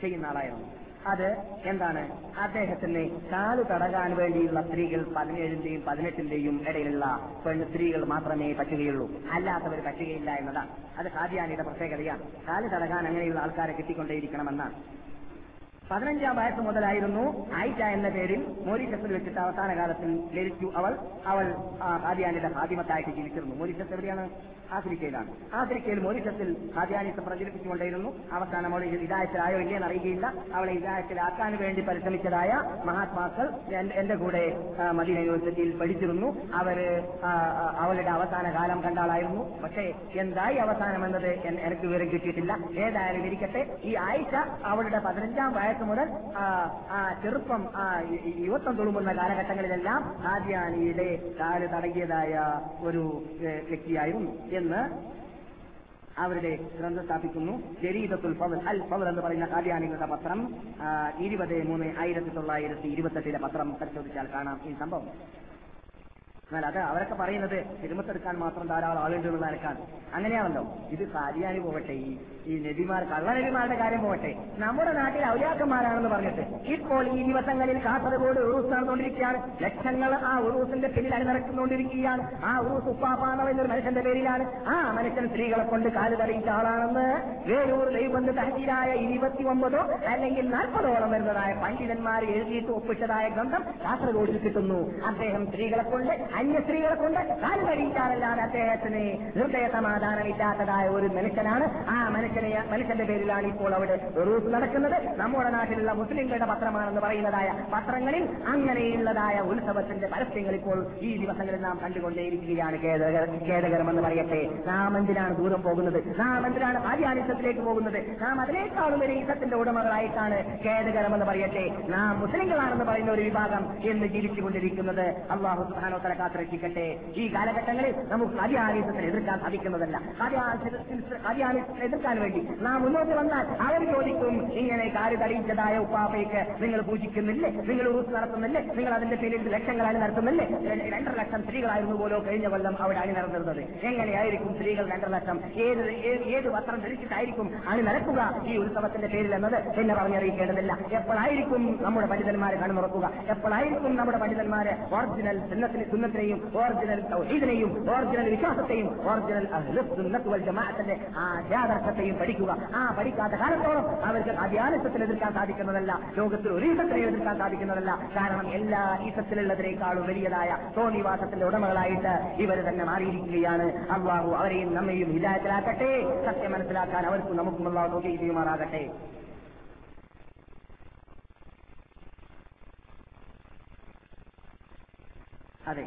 ചെയ്യുന്ന ആളായിരുന്നു. അത് എന്താണ്? അദ്ദേഹത്തിന് കാൽ തടകാൻ വേണ്ടിയുള്ള സ്ത്രീകൾ പതിനേഴിന്റെയും പതിനെട്ടിന്റെയും ഇടയിലുള്ള പെണ്ണ് സ്ത്രീകൾ മാത്രമേ പറ്റുകയുള്ളൂ. അല്ലാത്തവർ പറ്റുകയില്ല എന്നതാണ്. അത് ഹാദിയാനിയുടെ പ്രത്യേകതയാണ്. കാൽ തടകാൻ അങ്ങനെയുള്ള ആൾക്കാരെ കിട്ടിക്കൊണ്ടേയിരിക്കണമെന്നാണ്. പതിനഞ്ചാം വയസ്സ് മുതലായിരുന്നു ആയിഷ എന്ന പേരിൽ മോരിഷസിൽ വെച്ചിട്ട് അവസാന കാലത്തിൽ ലഭിച്ചു അവൾ അവൾ ആ, ഖാദിയാനിയുടെ ഹാദിമത്തായിട്ട് ജീവിച്ചിരുന്നു. മോരിഷസ് എവിടെയാണ്? ആഫ്രിക്കയിലാണ്. ആഫ്രിക്കയിൽ മോരിഷസിൽ ഹാദ്യാനിസം പ്രചരിപ്പിച്ചുകൊണ്ടിരുന്നു അവസാനം അവൾ ഹിതായത്തിലായോ ഇല്ലേ എന്നറിയുകയില്ല അവളെ ഹിതായത്തിലാക്കാൻ വേണ്ടി പരിശ്രമിച്ചതായ മഹാത്മാക്കൾ എന്റെ കൂടെ മദീന യൂണിവേഴ്സിറ്റിയിൽ പഠിച്ചിരുന്നു. അവർ അവളുടെ അവസാന കാലം കണ്ടാളായിരുന്നു പക്ഷേ എന്തായി അവസാനം എന്നത് എനിക്ക് വിവരം കിട്ടിയിട്ടില്ല. ഏതായാലും ഇരിക്കട്ടെ. ഈ ആയിഷ അവളുടെ പതിനഞ്ചാം വയസ്സ് മുതൽ ആ, ചെറുപ്പം യുവത്വം തുളുമ്പുന്ന കാലഘട്ടങ്ങളിലെല്ലാം ആദ്യാനിയുടെ കാൽ തടകിയതായ ഒരു വ്യക്തിയായിരുന്നു എന്ന് അവരുടെ ഗ്രന്ഥം സ്ഥാപിക്കുന്നു. ജരീദത്തുൽ ഫവൽ അൽ ഫവൽ എന്ന് പറയുന്ന കാദ്യാനികളുടെ പത്രം ഇരുപത് മൂന്ന് ആയിരത്തി തൊള്ളായിരത്തി ഇരുപത്തെട്ടിലെ പത്രം പരിശോധിച്ചാൽ കാണാം ഈ സംഭവം. എന്നാൽ അത് അവരൊക്കെ പറയുന്നത് തിരുമത്തെടുക്കാൻ മാത്രം ധാരാളം ആളുണ്ട് എന്നുള്ള നിലക്കാണ്. അങ്ങനെയാണല്ലോ. ഇത് കാര്യാനി പോകട്ടെ. ഈ ഈ നബിമാർ കള്ളനബിമാരുടെ കാര്യം പോകട്ടെ. നമ്മുടെ നാട്ടിൽ ഔലിയാക്കന്മാരാണെന്ന് പറഞ്ഞിട്ട് ഇപ്പോൾ ഈ ദിവസങ്ങളിൽ കാസർഗോഡ് ഉറൂസ് നടന്നുകൊണ്ടിരിക്കുകയാണ്. ലക്ഷങ്ങൾ ആ ഉറൂസിന്റെ പിന്നിൽ അണിനിറക്കുന്നുകൊണ്ടിരിക്കുകയാണ് ആ ഉറൂസ് ഉപ്പാപ്പാന്ന് എന്നൊരു മനുഷ്യന്റെ പേരിലാണ്. ആ മനുഷ്യൻ സ്ത്രീകളെ കൊണ്ട് കാൽ തടയിച്ച ആളാണെന്ന് വേരൂർ ദൈവബന്ധ തഹജീരായ ഇരുപത്തി ഒമ്പതോ അല്ലെങ്കിൽ നാൽപ്പതോളം വരുന്നതായ പണ്ഡിതന്മാർ എഴുതിയിട്ട് ഒപ്പിട്ടതായ ഗ്രന്ഥം കാസർഗോഡിൽ കിട്ടുന്നു. അദ്ദേഹം സ്ത്രീകളെ കൊണ്ട് അന്യ സ്ത്രീകളെ കൊണ്ട് കാൽ കഴിക്കാനല്ലാതെ അദ്ദേഹത്തിന് ഹൃദയ സമാധാനമില്ലാത്തതായ ഒരു മനുഷ്യനാണ്. ആ മനുഷ്യനെ മനുഷ്യന്റെ പേരിലാണ് ഇപ്പോൾ അവിടെ റൂസ് നടക്കുന്നത്. നമ്മുടെ നാട്ടിലുള്ള മുസ്ലിങ്ങളുടെ പത്രമാണെന്ന് പറയുന്നതായ പത്രങ്ങളിൽ അങ്ങനെയുള്ളതായ ഉത്സവത്തിന്റെ പരസ്യങ്ങൾ ഇപ്പോൾ ഈ ദിവസങ്ങളിൽ നാം കണ്ടുകൊണ്ടേയിരിക്കുകയാണ്. ഖേദകര- ഖേദകരമെന്ന് പറയട്ടെ. നാം എന്തിനാണ് ദൂരം പോകുന്നത്? നാം എന്തിനാണ് ആദ്യാനിസത്തിലേക്ക് പോകുന്നത്? നാം അതിനേക്കാളും ഒരു ഈസത്തിന്റെ ഉടമകളായിട്ടാണ് ഖേദകരമെന്ന് പറയട്ടെ. നാം മുസ്ലിങ്ങളാണെന്ന് പറയുന്ന ഒരു വിഭാഗം എന്ന് ജീവിച്ചുകൊണ്ടിരിക്കുന്നത്. അള്ളാഹു സുഹാനോ തല കാത്തിരക്ഷിക്കട്ടെ ഈ കാലഘട്ടങ്ങളിൽ നമുക്ക് ആര്യാനിസത്തിനെ എതിർക്കാൻ സാധിക്കുന്നതല്ല. ആര്യാനിസത്തിനെ എതിർക്കാൻ വേണ്ടി നാം മുന്നോട്ട് വന്നാൽ അവർ ചോദിക്കും ഇങ്ങനെ കാൽ തടിച്ചതായ ഉപ്പാപ്പയ്ക്ക് നിങ്ങൾ പൂജിക്കുന്നില്ലേ? നിങ്ങൾ ഉറുസ് നടത്തുന്നില്ലേ? നിങ്ങൾ അതിന്റെ പേരിൽ ലക്ഷങ്ങൾ നടത്തുന്നില്ലേ? രണ്ടര ലക്ഷം സ്ത്രീകളായിരുന്നു പോലോ കഴിഞ്ഞ കൊല്ലം അവിടെ അണി നടന്നിരുന്നത്. എങ്ങനെയായിരിക്കും സ്ത്രീകൾ രണ്ടര ലക്ഷം? ഏത് ഏത് വസ്ത്രം ധരിച്ചിട്ടായിരിക്കും അണി നടക്കുക ഈ ഉത്സവത്തിന്റെ പേരിൽ എന്നത്? എന്നെ പറഞ്ഞറിയിക്കേണ്ടതില്ല. എപ്പോഴായിരിക്കും നമ്മുടെ പണ്ഡിതന്മാരെ കണ്ണുറക്കുക എപ്പോഴായിരിക്കും നമ്മുടെ പണ്ഡിതന്മാരെ ഒറിജിനൽ സുന്നത്തിന് സുന്നത്തിനെയും ഒറിജിനൽ തൗഹീദിനെയും ഒറിജിനൽ വിശ്വാസത്തെയും ഒറിജിനൽ അഹ്ലുസ് സുന്നത്ത് വൽ ജമാഅത്തിന്റെ ആ യാഥാർത്ഥ്യത്തെയും പഠിക്കുക. ആ പഠിക്കാത്ത കാലത്തോളം അവർക്ക് അധ്യാനത്തിൽ എതിർക്കാൻ സാധിക്കുന്നതല്ല ലോകത്തിൽ ഒരു ഈസത്തിനെ എതിർക്കാൻ സാധിക്കുന്നതല്ല. കാരണം എല്ലാ ഈസത്തിലുള്ളതിനേക്കാളും വലിയതായ തോന്നിവാസത്തിന്റെ ഉടമകളായിട്ട് ഇവർ തന്നെ മാറിയിരിക്കുകയാണ്. അള്ളാഹു അവരെയും നമ്മയും ഹിതായത്തിലാക്കട്ടെ സത്യം മനസ്സിലാക്കാൻ അവർക്കും നമുക്കും അള്ളാഹു നോക്കി ചെയ്യുമാറാകട്ടെ. അതെ.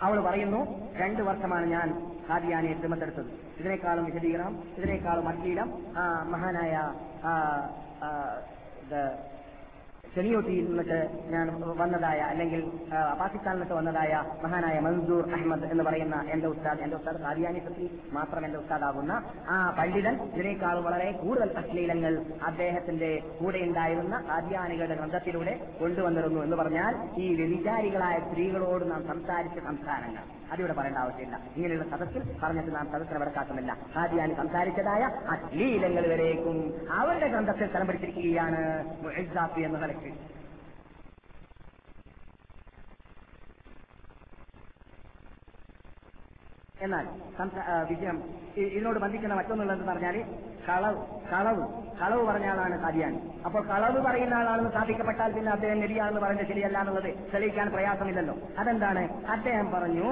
അവൾ പറയുന്നു രണ്ടു വർഷമാണ് ഞാൻ ഹാദിയാനെ തിമത്തെടുത്തത് ഇതിനേക്കാളും വിശദീകരണം ഇതിനേക്കാളും അശ്ലീലം മഹാനായ ആ, നിന്നിട്ട് ഞാൻ വന്നതായ അല്ലെങ്കിൽ പാകിസ്ഥാനിൽ നിന്നിട്ട് വന്നതായ മഹാനായ മൻസൂർ അഹമ്മദ് എന്ന് പറയുന്ന എന്റെ ഉസ്താദ് എന്റെ ഉസ്താദ് ഹാദിയാനി സത്തി മാത്രം എന്റെ ഉസ്താദാകുന്ന ആ പണ്ഡിതൻ. ഇതിനേക്കാൾ വളരെ കൂടുതൽ അശ്ലീലങ്ങൾ അദ്ദേഹത്തിന്റെ കൂടെ ഉണ്ടായിരുന്ന കാദ്യാനികളുടെ ഗ്രന്ഥത്തിലൂടെ കൊണ്ടുവന്നിരുന്നു എന്ന് പറഞ്ഞാൽ ഈ വ്യഭിചാരികളായ സ്ത്രീകളോട് നാം സംസാരിച്ച സംസാരങ്ങൾ അതിവിടെ പറയേണ്ട ആവശ്യമില്ല. ഇങ്ങനെയുള്ള സദസ്സിൽ പറഞ്ഞിട്ട് നാം സദസ്സിനെ വിടക്കാക്കുന്നില്ല ഹാദിയാനി സംസാരിച്ചതായ അശ്ലീലങ്ങൾ വരേക്കും അവരുടെ ഗ്രന്ഥത്തിൽ സ്ഥലം പിടിച്ചിരിക്കുകയാണ് എന്ന നിലയ്ക്ക് എന്നാൽ വിജയം ഇതിനോട് ബന്ധിക്കുന്ന മറ്റൊന്നുള്ളതെന്ന് പറഞ്ഞാൽ കളവ് കളവ് കളവ് പറഞ്ഞ ആളാണ് ഹാദിയാനി അപ്പോൾ കളവ് പറയുന്ന ആളാണെന്ന് സ്ഥാപിക്കപ്പെട്ടാൽ പിന്നെ അദ്ദേഹം നെടിയാണെന്ന് പറഞ്ഞ ശരിയല്ല എന്നുള്ളത് തെളിയിക്കാൻ പ്രയാസമില്ലല്ലോ. അതെന്താണ്? അദ്ദേഹം പറഞ്ഞു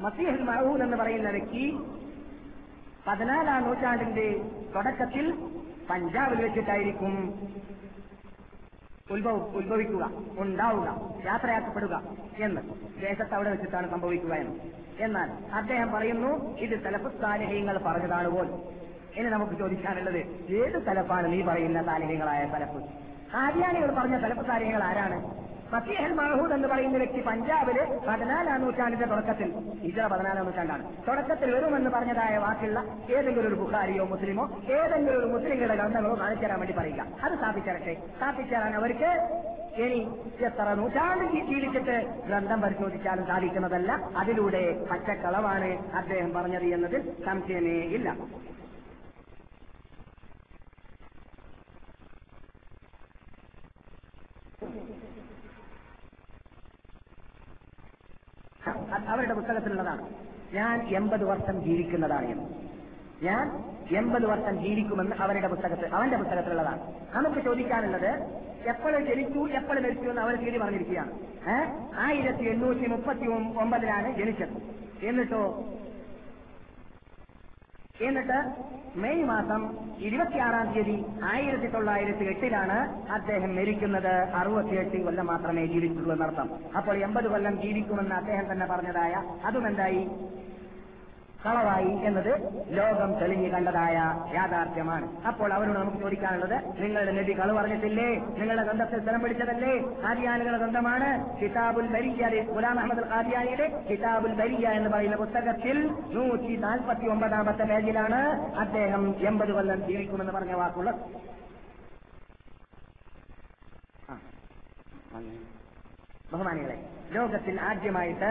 മസീഹുൽ മഹൂൽ എന്ന് പറയുന്ന വ്യക്തി പതിനാലാം നൂറ്റാണ്ടിന്റെ തുടക്കത്തിൽ പഞ്ചാബിൽ വെച്ചിട്ടായിരിക്കും ഉത്ഭവ ഉത്ഭവിക്കുക ഉണ്ടാവുക യാത്രയാക്കപ്പെടുക എന്ന് ദേശത്ത് അവിടെ വെച്ചിട്ടാണ് സംഭവിക്കുക എന്ന്. എന്നാൽ അദ്ദേഹം പറയുന്നു ഇത് തലഫുസ്ഥാലിഹ്യങ്ങൾ പറഞ്ഞതാണ് പോലും. ഇനി നമുക്ക് ചോദിക്കാനുള്ളത് ഏത് തലപ്പാണ് നീ പറയുന്ന താലിഹ്യങ്ങളായ തലപ്പ് ആര്യാനികൾ പറഞ്ഞ തലപ്പ് തലഫുസ്ഥാലിഹ്യങ്ങൾ ആരാണ്? ഫത്തീഹൽ മഹൂദ് എന്ന് പറയുന്ന വ്യക്തി പഞ്ചാബിൽ പതിനാലാം നൂറ്റാണ്ടിന്റെ തുടക്കത്തിൽ ഇതര പതിനാലാം നൂറ്റാണ്ടാണ്. തുടക്കത്തിൽ വരുമെന്ന് പറഞ്ഞതായ വാക്കുള്ള ഏതെങ്കിലും ഒരു ബുഹാരിയോ മുസ്ലിമോ ഏതെങ്കിലും ഒരു മുസ്ലിങ്ങളുടെ ഗ്രന്ഥങ്ങളോ കാണിച്ചു വേണ്ടി പറയുക. അത് സ്ഥാപിച്ചരട്ടെ. സ്ഥാപിച്ചാൽ അവർക്ക് ഇനി എത്ര നൂറ്റാണ്ടിൽ ശീലിച്ചിട്ട് ഗ്രന്ഥം പരിശോധിച്ചാലും സാധിക്കുന്നതല്ല. അതിലൂടെ പച്ചക്കളവാണ് അദ്ദേഹം പറഞ്ഞത് എന്നതിൽ സംശയമേ ഇല്ല. അത് അവരുടെ പുസ്തകത്തിലുള്ളതാണ്. ഞാൻ എൺപത് വർഷം ജീവിക്കുന്നതാണ് എന്ന്. ഞാൻ എൺപത് വർഷം ജീവിക്കുമെന്ന് അവരുടെ പുസ്തകത്തിൽ അവന്റെ പുസ്തകത്തിലുള്ളതാണ്. നമുക്ക് ചോദിക്കാനുള്ളത് എപ്പോൾ ജനിച്ചു എപ്പോൾ മരിച്ചു എന്ന് അവർ തീയതി പറഞ്ഞിരിക്കുകയാണ് ആയിരത്തി എണ്ണൂറ്റി മുപ്പത്തി ഒമ്പതിലാണ് ജനിച്ചത്. എന്നിട്ടോ എന്നിട്ട് മെയ് മാസം ഇരുപത്തിയാറാം തീയതി ആയിരത്തി തൊള്ളായിരത്തി എട്ടിലാണ് അദ്ദേഹം മരിക്കുന്നത്. അറുപത്തിയെട്ട് കൊല്ലം മാത്രമേ ജീവിച്ചുള്ളൂ എന്നർത്ഥം. അപ്പോൾ എൺപത് കൊല്ലം ജീവിക്കുമെന്ന് അദ്ദേഹം തന്നെ പറഞ്ഞതായ അതും എന്തായി? കളവായി എന്നത് ലോകം തെളിഞ്ഞു കണ്ടതായ യാഥാർത്ഥ്യമാണ്. അപ്പോൾ അവരോട് നമുക്ക് ചോദിക്കാനുള്ളത് നിങ്ങളുടെ നബി കളവ് പറഞ്ഞിട്ടില്ലേ? നിങ്ങളുടെ ഗ്രന്ഥത്തിൽ സ്ഥലം പിടിച്ചതല്ലേ? ഖാദിയാനികളുടെ ഗ്രന്ഥമാണ്. കിതാബുൽ ബരിയ ഗുലാം അഹമ്മദ് ഖാദിയാനിയുടെ കിതാബുൽ ബരിയ എന്ന് പറയുന്ന പുസ്തകത്തിൽ നൂറ്റി നാൽപ്പത്തി ഒമ്പതാമത്തെ പേജിലാണ് അദ്ദേഹം എൺപത് കൊല്ലം ജീവിക്കുമെന്ന് പറഞ്ഞ വാക്കുള്ളത്. ബഹുമാനികളെ ലോകത്തിൽ ആദ്യമായിട്ട്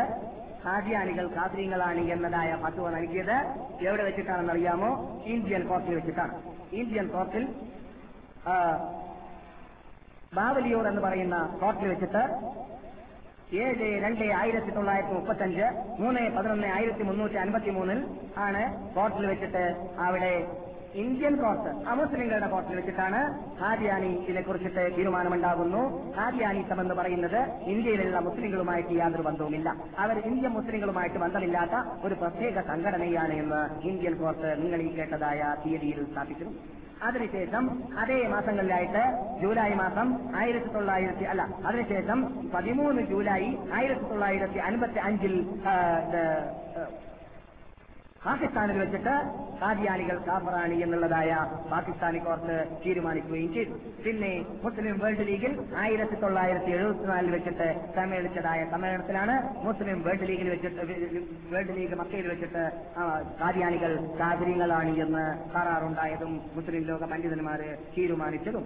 ഹാദിയാനികൾ കാദ്രീങ്ങളാണ് എന്നതായ ഫത്വ നൽകിയത്. എവിടെ വെച്ചിട്ടാണെന്ന് അറിയാമോ? ഇന്ത്യൻ കോർട്ടിൽ വെച്ചിട്ടാണ്. ഇന്ത്യൻ കോർട്ടിൽ ബാവലിയൂർ എന്ന് പറയുന്ന കോർട്ടിൽ വെച്ചിട്ട് ഏഴ് രണ്ട് ആയിരത്തി തൊള്ളായിരത്തി മുപ്പത്തഞ്ച് മൂന്ന് പതിനൊന്ന് ആയിരത്തി മുന്നൂറ്റി അൻപത്തി മൂന്നിൽ ആണ് കോർട്ടിൽ വെച്ചിട്ട് അവിടെ ഇന്ത്യൻ കോർട്ട് അമുസ്ലിങ്ങളുടെ കോർട്ടിൽ വെച്ചിട്ടാണ് ഹാദിയാനി ഇതിനെക്കുറിച്ചിട്ട് തീരുമാനമുണ്ടാകുന്നു. ഹാദിയാനിസം എന്ന് പറയുന്നത് ഇന്ത്യയിലുള്ള മുസ്ലിങ്ങളുമായിട്ട് യാതൊരു ബന്ധവുമില്ല. അവർ ഇന്ത്യൻ മുസ്ലിങ്ങളുമായിട്ട് ബന്ധമില്ലാത്ത ഒരു പ്രത്യേക സംഘടനയാണ് എന്ന് ഇന്ത്യൻ കോർട്ട് നിങ്ങൾ ഈ കേട്ടതായ തീയതിയിൽ സ്ഥാപിക്കുന്നു അതിനുശേഷം അതേ മാസങ്ങളിലായിട്ട് ജൂലൈ മാസം ആയിരത്തി തൊള്ളായിരത്തി അല്ല അതിനുശേഷം പതിമൂന്ന് ജൂലൈ ആയിരത്തി തൊള്ളായിരത്തി അൻപത്തി അഞ്ചിൽ പാകിസ്ഥാനിൽ വെച്ചിട്ട് കാദിയാനികൾ കാഫറാണി എന്നുള്ളതായ പാകിസ്ഥാനി കോർട്ട് തീരുമാനിക്കുകയും ചെയ്തു. പിന്നെ മുസ്ലിം വേൾഡ് ലീഗിൽ ആയിരത്തി തൊള്ളായിരത്തി എഴുപത്തിനാലിൽ വെച്ചിട്ട് സമ്മേളിച്ചതായ സമ്മേളനത്തിലാണ് മുസ്ലിം വേൾഡ് ലീഗിൽ വെച്ചിട്ട് വേൾഡ് ലീഗ് മക്കയിൽ വെച്ചിട്ട് കാദിയാനികൾ കാതിരികളാണ് എന്ന് കരാറുണ്ടായതും മുസ്ലിം ലോക പണ്ഡിതന്മാർ തീരുമാനിച്ചതും.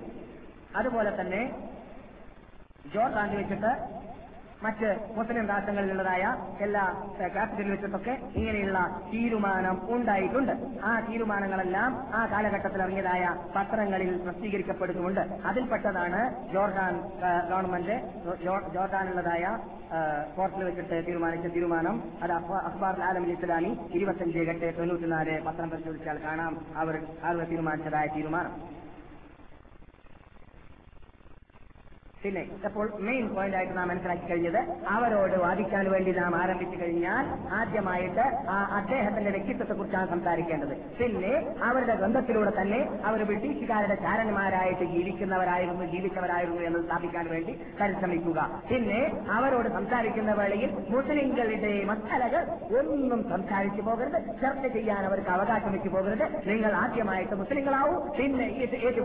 അതുപോലെ തന്നെ ജോർദാനിൽ വെച്ചിട്ട് മറ്റ് മുസ്ലിം രാഷ്ട്രങ്ങളിലുള്ളതായ എല്ലാ ക്യാപിറ്റലിൽ വെച്ചിട്ടൊക്കെ ഇങ്ങനെയുള്ള തീരുമാനം ഉണ്ടായിട്ടുണ്ട്. ആ തീരുമാനങ്ങളെല്ലാം ആ കാലഘട്ടത്തിൽ ഇറങ്ങിയതായ പത്രങ്ങളിൽ പ്രസിദ്ധീകരിക്കപ്പെടുന്നുണ്ട്. അതിൽപ്പെട്ടതാണ് ജോർദാൻ ഗവൺമെന്റ് ജോ- ജോർദാനുള്ളതായ ആ, കോർട്ടിൽ വെച്ചിട്ട് തീരുമാനിച്ച തീരുമാനം. അത് അഖ്ബാ- അഖ്ബാർ ആലമിൽ ഇസ്ലാമി ഇരുപത്തിയഞ്ച് എട്ട് തൊണ്ണൂറ്റിനാല് പത്രം പരിശോധിച്ചാൽ കാണാം. അവർ അവർ തീരുമാനിച്ചതായ തീരുമാനം. പിന്നെ അപ്പോൾ മെയിൻ പോയിന്റ് ആയിട്ട് നാം മനസ്സിലാക്കി കഴിഞ്ഞത് അവരോട് വാദിക്കാൻ വേണ്ടി നാം ആരംഭിച്ചു കഴിഞ്ഞാൽ ആദ്യമായിട്ട് ആ അദ്ദേഹത്തിന്റെ വ്യക്തിത്വത്തെ കുറിച്ചാണ് സംസാരിക്കേണ്ടത്. പിന്നെ അവരുടെ ഗ്രന്ഥത്തിലൂടെ തന്നെ അവർ ബ്രിട്ടീഷുകാരുടെ ചാരന്മാരായിട്ട് ജീവിക്കുന്നവരായിരുന്നു ജീവിച്ചവരായിരുന്നു എന്ന് സ്ഥാപിക്കാൻ വേണ്ടി പരിശ്രമിക്കുക. പിന്നെ അവരോട് സംസാരിക്കുന്ന വേളയിൽ മുസ്ലിങ്ങളുടെ മസാലകൾ ഒന്നും സംസാരിച്ചു പോകരുത് ചർച്ച ചെയ്യാൻ അവർക്ക് അവകാശം വെച്ചു പോകരുത്. നിങ്ങൾ ആദ്യമായിട്ട് മുസ്ലിങ്ങളാവും പിന്നെ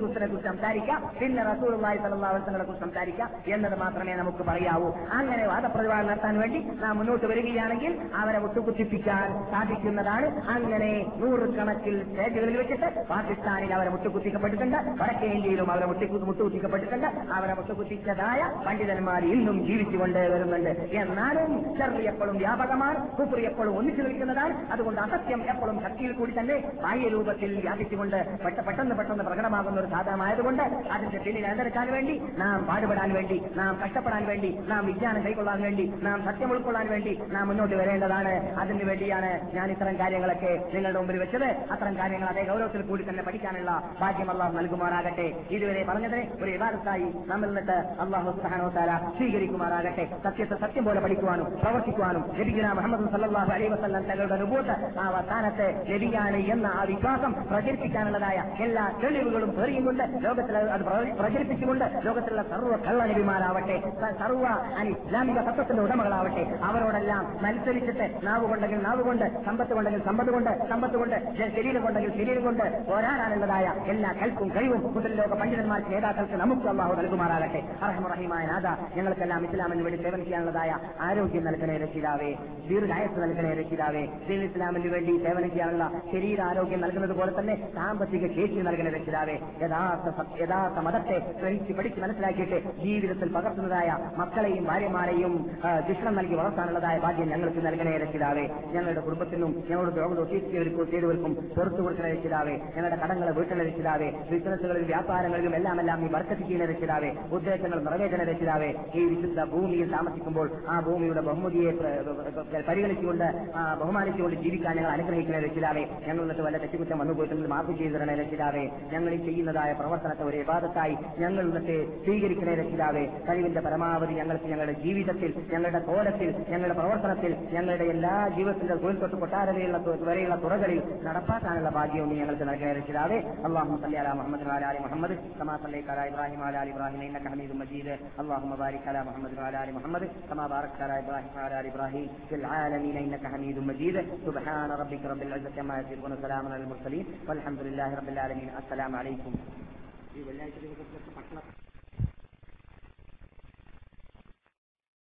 കുറിച്ചിനെ കുറിച്ച് സംസാരിക്കാം പിന്നെ സ്വല്ലല്ലാഹു അലൈഹി വസല്ലമയെ കുറിച്ച് സംസാരിക്കാം. എന്നത് മാത്രമേ നമുക്ക് പറയാവൂ. അങ്ങനെ വാദപ്രതിവാദം നടത്താൻ വേണ്ടി നാം മുന്നോട്ട് വരികയാണെങ്കിൽ അവരെ മുട്ടുകുത്തിപ്പിക്കാൻ സാധിക്കുന്നതാണ്. അങ്ങനെ നൂറുകണക്കിൽ സ്റ്റേജുകളിൽ വെച്ചിട്ട് പാകിസ്ഥാനിൽ അവരെ മുട്ടുകുത്തിക്കപ്പെട്ടിട്ടുണ്ട് വടക്കേ ഇന്ത്യയിലും അവരെ മുട്ടുകുത്തിക്കപ്പെട്ടിട്ടുണ്ട് അവരെ മുട്ടുകുത്തിച്ചതായ പണ്ഡിതന്മാർ ഇന്നും ജീവിച്ചുകൊണ്ട് വരുന്നുണ്ട്. എന്നാലും ചെറിയ എപ്പോഴും വ്യാപകമാണ്. കുപ്പുറി എപ്പോഴും ഒന്നിച്ചു നിൽക്കുന്നതാണ്. അതുകൊണ്ട് അസത്യം എപ്പോഴും ശക്തിയിൽ കൂടി തന്നെ ബാഹ്യ രൂപത്തിൽ വ്യാപിച്ചുകൊണ്ട് പെട്ട പെട്ടെന്ന് പെട്ടെന്ന് പ്രകടമാകുന്ന ഒരു സാധനമായതുകൊണ്ട് അതിന്റെ പിന്നിൽ അതെടുക്കാൻ വേണ്ടി നാം പാടുപെടാൻ വേണ്ടി നാം കഷ്ടപ്പെടാൻ വേണ്ടി നാം വിജ്ഞാനം കൈക്കൊള്ളാൻ വേണ്ടി നാം സത്യം ഉൾക്കൊള്ളാൻ വേണ്ടി നാം മുന്നോട്ട് വരേണ്ടതാണ്. അതിനു വേണ്ടിയാണ് ഞാൻ ഇത്തരം കാര്യങ്ങളൊക്കെ നിങ്ങളുടെ മുമ്പിൽ വെച്ചത്. അത്തരം കാര്യങ്ങൾ അതേ ഗൗരവത്തിൽ കൂടി തന്നെ പഠിക്കാനുള്ള ഭാഗ്യം അള്ളാഹു നൽകുമാറാകട്ടെ. ഇതുവരെ പറഞ്ഞതിനെ ഒരു വിവാദത്തായി നമ്മിൽ നിന്നിട്ട് അള്ളാഹു തആല സ്വീകരിക്കുമാറാകട്ടെ. സത്യത്തെ സത്യം പോലെ പഠിക്കുവാനും പ്രവർത്തിക്കുവാനും ലഭിക്കുന്ന മുഹമ്മദ് സല്ലാഹു അലൈ വസല്ലം തങ്ങളുടെ റിപ്പോർട്ട് ആ അവസാനത്തെ ലഭിക്കാണ് എന്ന ആ വിശ്വാസം പ്രചരിപ്പിക്കാനുള്ളതായ എല്ലാ തെളിവുകളും പേറിയുകൊണ്ട് ലോകത്തിൽ അത് പ്ര- പ്രചരിപ്പിച്ചുകൊണ്ട് ലോകത്തിലുള്ള സർവ കള്ള നബിമാരാവട്ടെ സർവ ഇസ്ലാമിക തത്വത്തിന്റെ ഉടമകളാവട്ടെ അവരോടെല്ലാം മത്സരിച്ചിട്ട് നാവ് കൊണ്ടെങ്കിൽ നാവ് കൊണ്ട് സമ്പത്ത് കൊണ്ടെങ്കിൽ സമ്പത്ത് കൊണ്ട് സമ്പത്ത് കൊണ്ട് ശരീരം കൊണ്ടെങ്കിൽ ശരീരം കൊണ്ട് പോരാടാനുള്ളതായ എല്ലാ കൽപ്പും കഴിവും ലോക പണ്ഡിതന്മാർക്ക് നേതാക്കൾക്ക് നമുക്ക് അള്ളാഹു നൽകുമാറാകട്ടെ. അർഹമറഹിമായ നാഥ ഞങ്ങൾക്കെല്ലാം ഇസ്ലാമിന് വേണ്ടി സേവനം ചെയ്യാനുള്ളതായ ആരോഗ്യം നൽകണേ രക്ഷിതാവേ ദീർഘായസ് നൽകണേ രക്ഷിതാവേ ദീൻ ഇസ്ലാമിന് വേണ്ടി സേവനം ചെയ്യാനുള്ള ശരീരാരോഗ്യം നൽകുന്നത് പോലെ തന്നെ സാമ്പത്തിക ശേഷി നൽകണേ രക്ഷിതാവേ. യഥാർത്ഥ യഥാർത്ഥ മതത്തെ പഠിച്ച് മനസ്സിലാക്കിയിട്ട് ജീവിതത്തിൽ പകർത്തുന്നതായ മക്കളെയും ഭാര്യമാരെയും ശിക്ഷണം നൽകി വളർത്താനുള്ളതായ ഭാഗ്യം ഞങ്ങൾക്ക് നൽകണേ രക്ഷിതാവേ. ഞങ്ങളുടെ കുടുംബത്തിനും ഞങ്ങളുടെ രോഗം ഒത്തിരിച്ചവർക്കും ചെയ്തവർക്കും പുറത്തു കൊടുക്കണ രക്ഷിതാവേ. ഞങ്ങളുടെ കടങ്ങളെ വീട്ടിലെ രക്ഷിതാവേ. ബിസിനസ്സുകളിലും വ്യാപാരങ്ങളിലും എല്ലാം എല്ലാം നീ വർക്കത്തിക്കുന്ന രക്ഷിതാവേ. ഉദ്ദേശങ്ങൾ നിറവേറ്റണ രക്ഷിതാവേ. ഈ വിശുദ്ധ ഭൂമിയിൽ താമസിക്കുമ്പോൾ ആ ഭൂമിയുടെ ബഹുമതിയെ പ്ര- പ്ര- പരിഗണിച്ചുകൊണ്ട് ബഹുമാനിച്ചുകൊണ്ട് ജീവിക്കാൻ ഞങ്ങൾ അനുഗ്രഹിക്കുന്ന രക്ഷിതാവേ. ഞങ്ങൾ എന്നിട്ട് വല്ല തെറ്റുകുറ്റം വന്നു മാപ്പ് ചെയ്തിരണേ രക്ഷിതാവേ. ഞങ്ങൾ ഈ ചെയ്യുന്നതായ പ്രവർത്തനത്തെ ഒരു വിവാദത്തായി ഞങ്ങൾ എന്നിട്ട് സ്വീകരിക്കണേ രക്ഷിതാവേ കഴിവിന്റെ പരമാവധി ഞങ്ങൾക്ക് ഞങ്ങളുടെ ജീവിതത്തിൽ ഞങ്ങളുടെ കോലത്തിൽ ഞങ്ങളുടെ പ്രവർത്തനത്തിൽ ഞങ്ങളുടെ എല്ലാ ജീവിതത്തിന്റെ തൊഴിൽ തൊട്ട് കൊട്ടാരവരെയുള്ള വരെയുള്ള തുറകളിൽ നടപ്പാക്കാനുള്ള ഭാഗ്യവും ഞങ്ങൾക്ക് നൽകണേ രക്ഷിതാവേ. അള്ളാഹു സല്ലി അല മുഹമ്മദ് അലാലി മുഹമ്മദ് സമാ സല്ലി അല ഇബ്രാഹിം അലാലി ഇബ്രാഹിം ഇന്നക ഹമീദ് മജീദ്. അള്ളാഹു മബാരിക് അല മുഹമ്മദ് അലാലി മുഹമ്മദ് സമാ ബാറക് അല ഇബ്രാഹിം അലാലി ഇബ്രാഹിം ഫിൽ ആലമീന ഇന്നക ഹമീദ് മജീദ്. സുബ്ഹാന റബ്ബിക റബ്ബിൽ ഇസ്സത്തി അമ്മാ യസിഫൂൻ സലാമു അലൽ മുർസലീൻ. വൽഹംദുലില്ലാഹി റബ്ബിൽ ആലമീൻ. അസ്സലാമു അലൈക്കും. ഈ വെള്ളിയാഴ്ച ദിവസത്തിലൊക്കെ പട്ടണം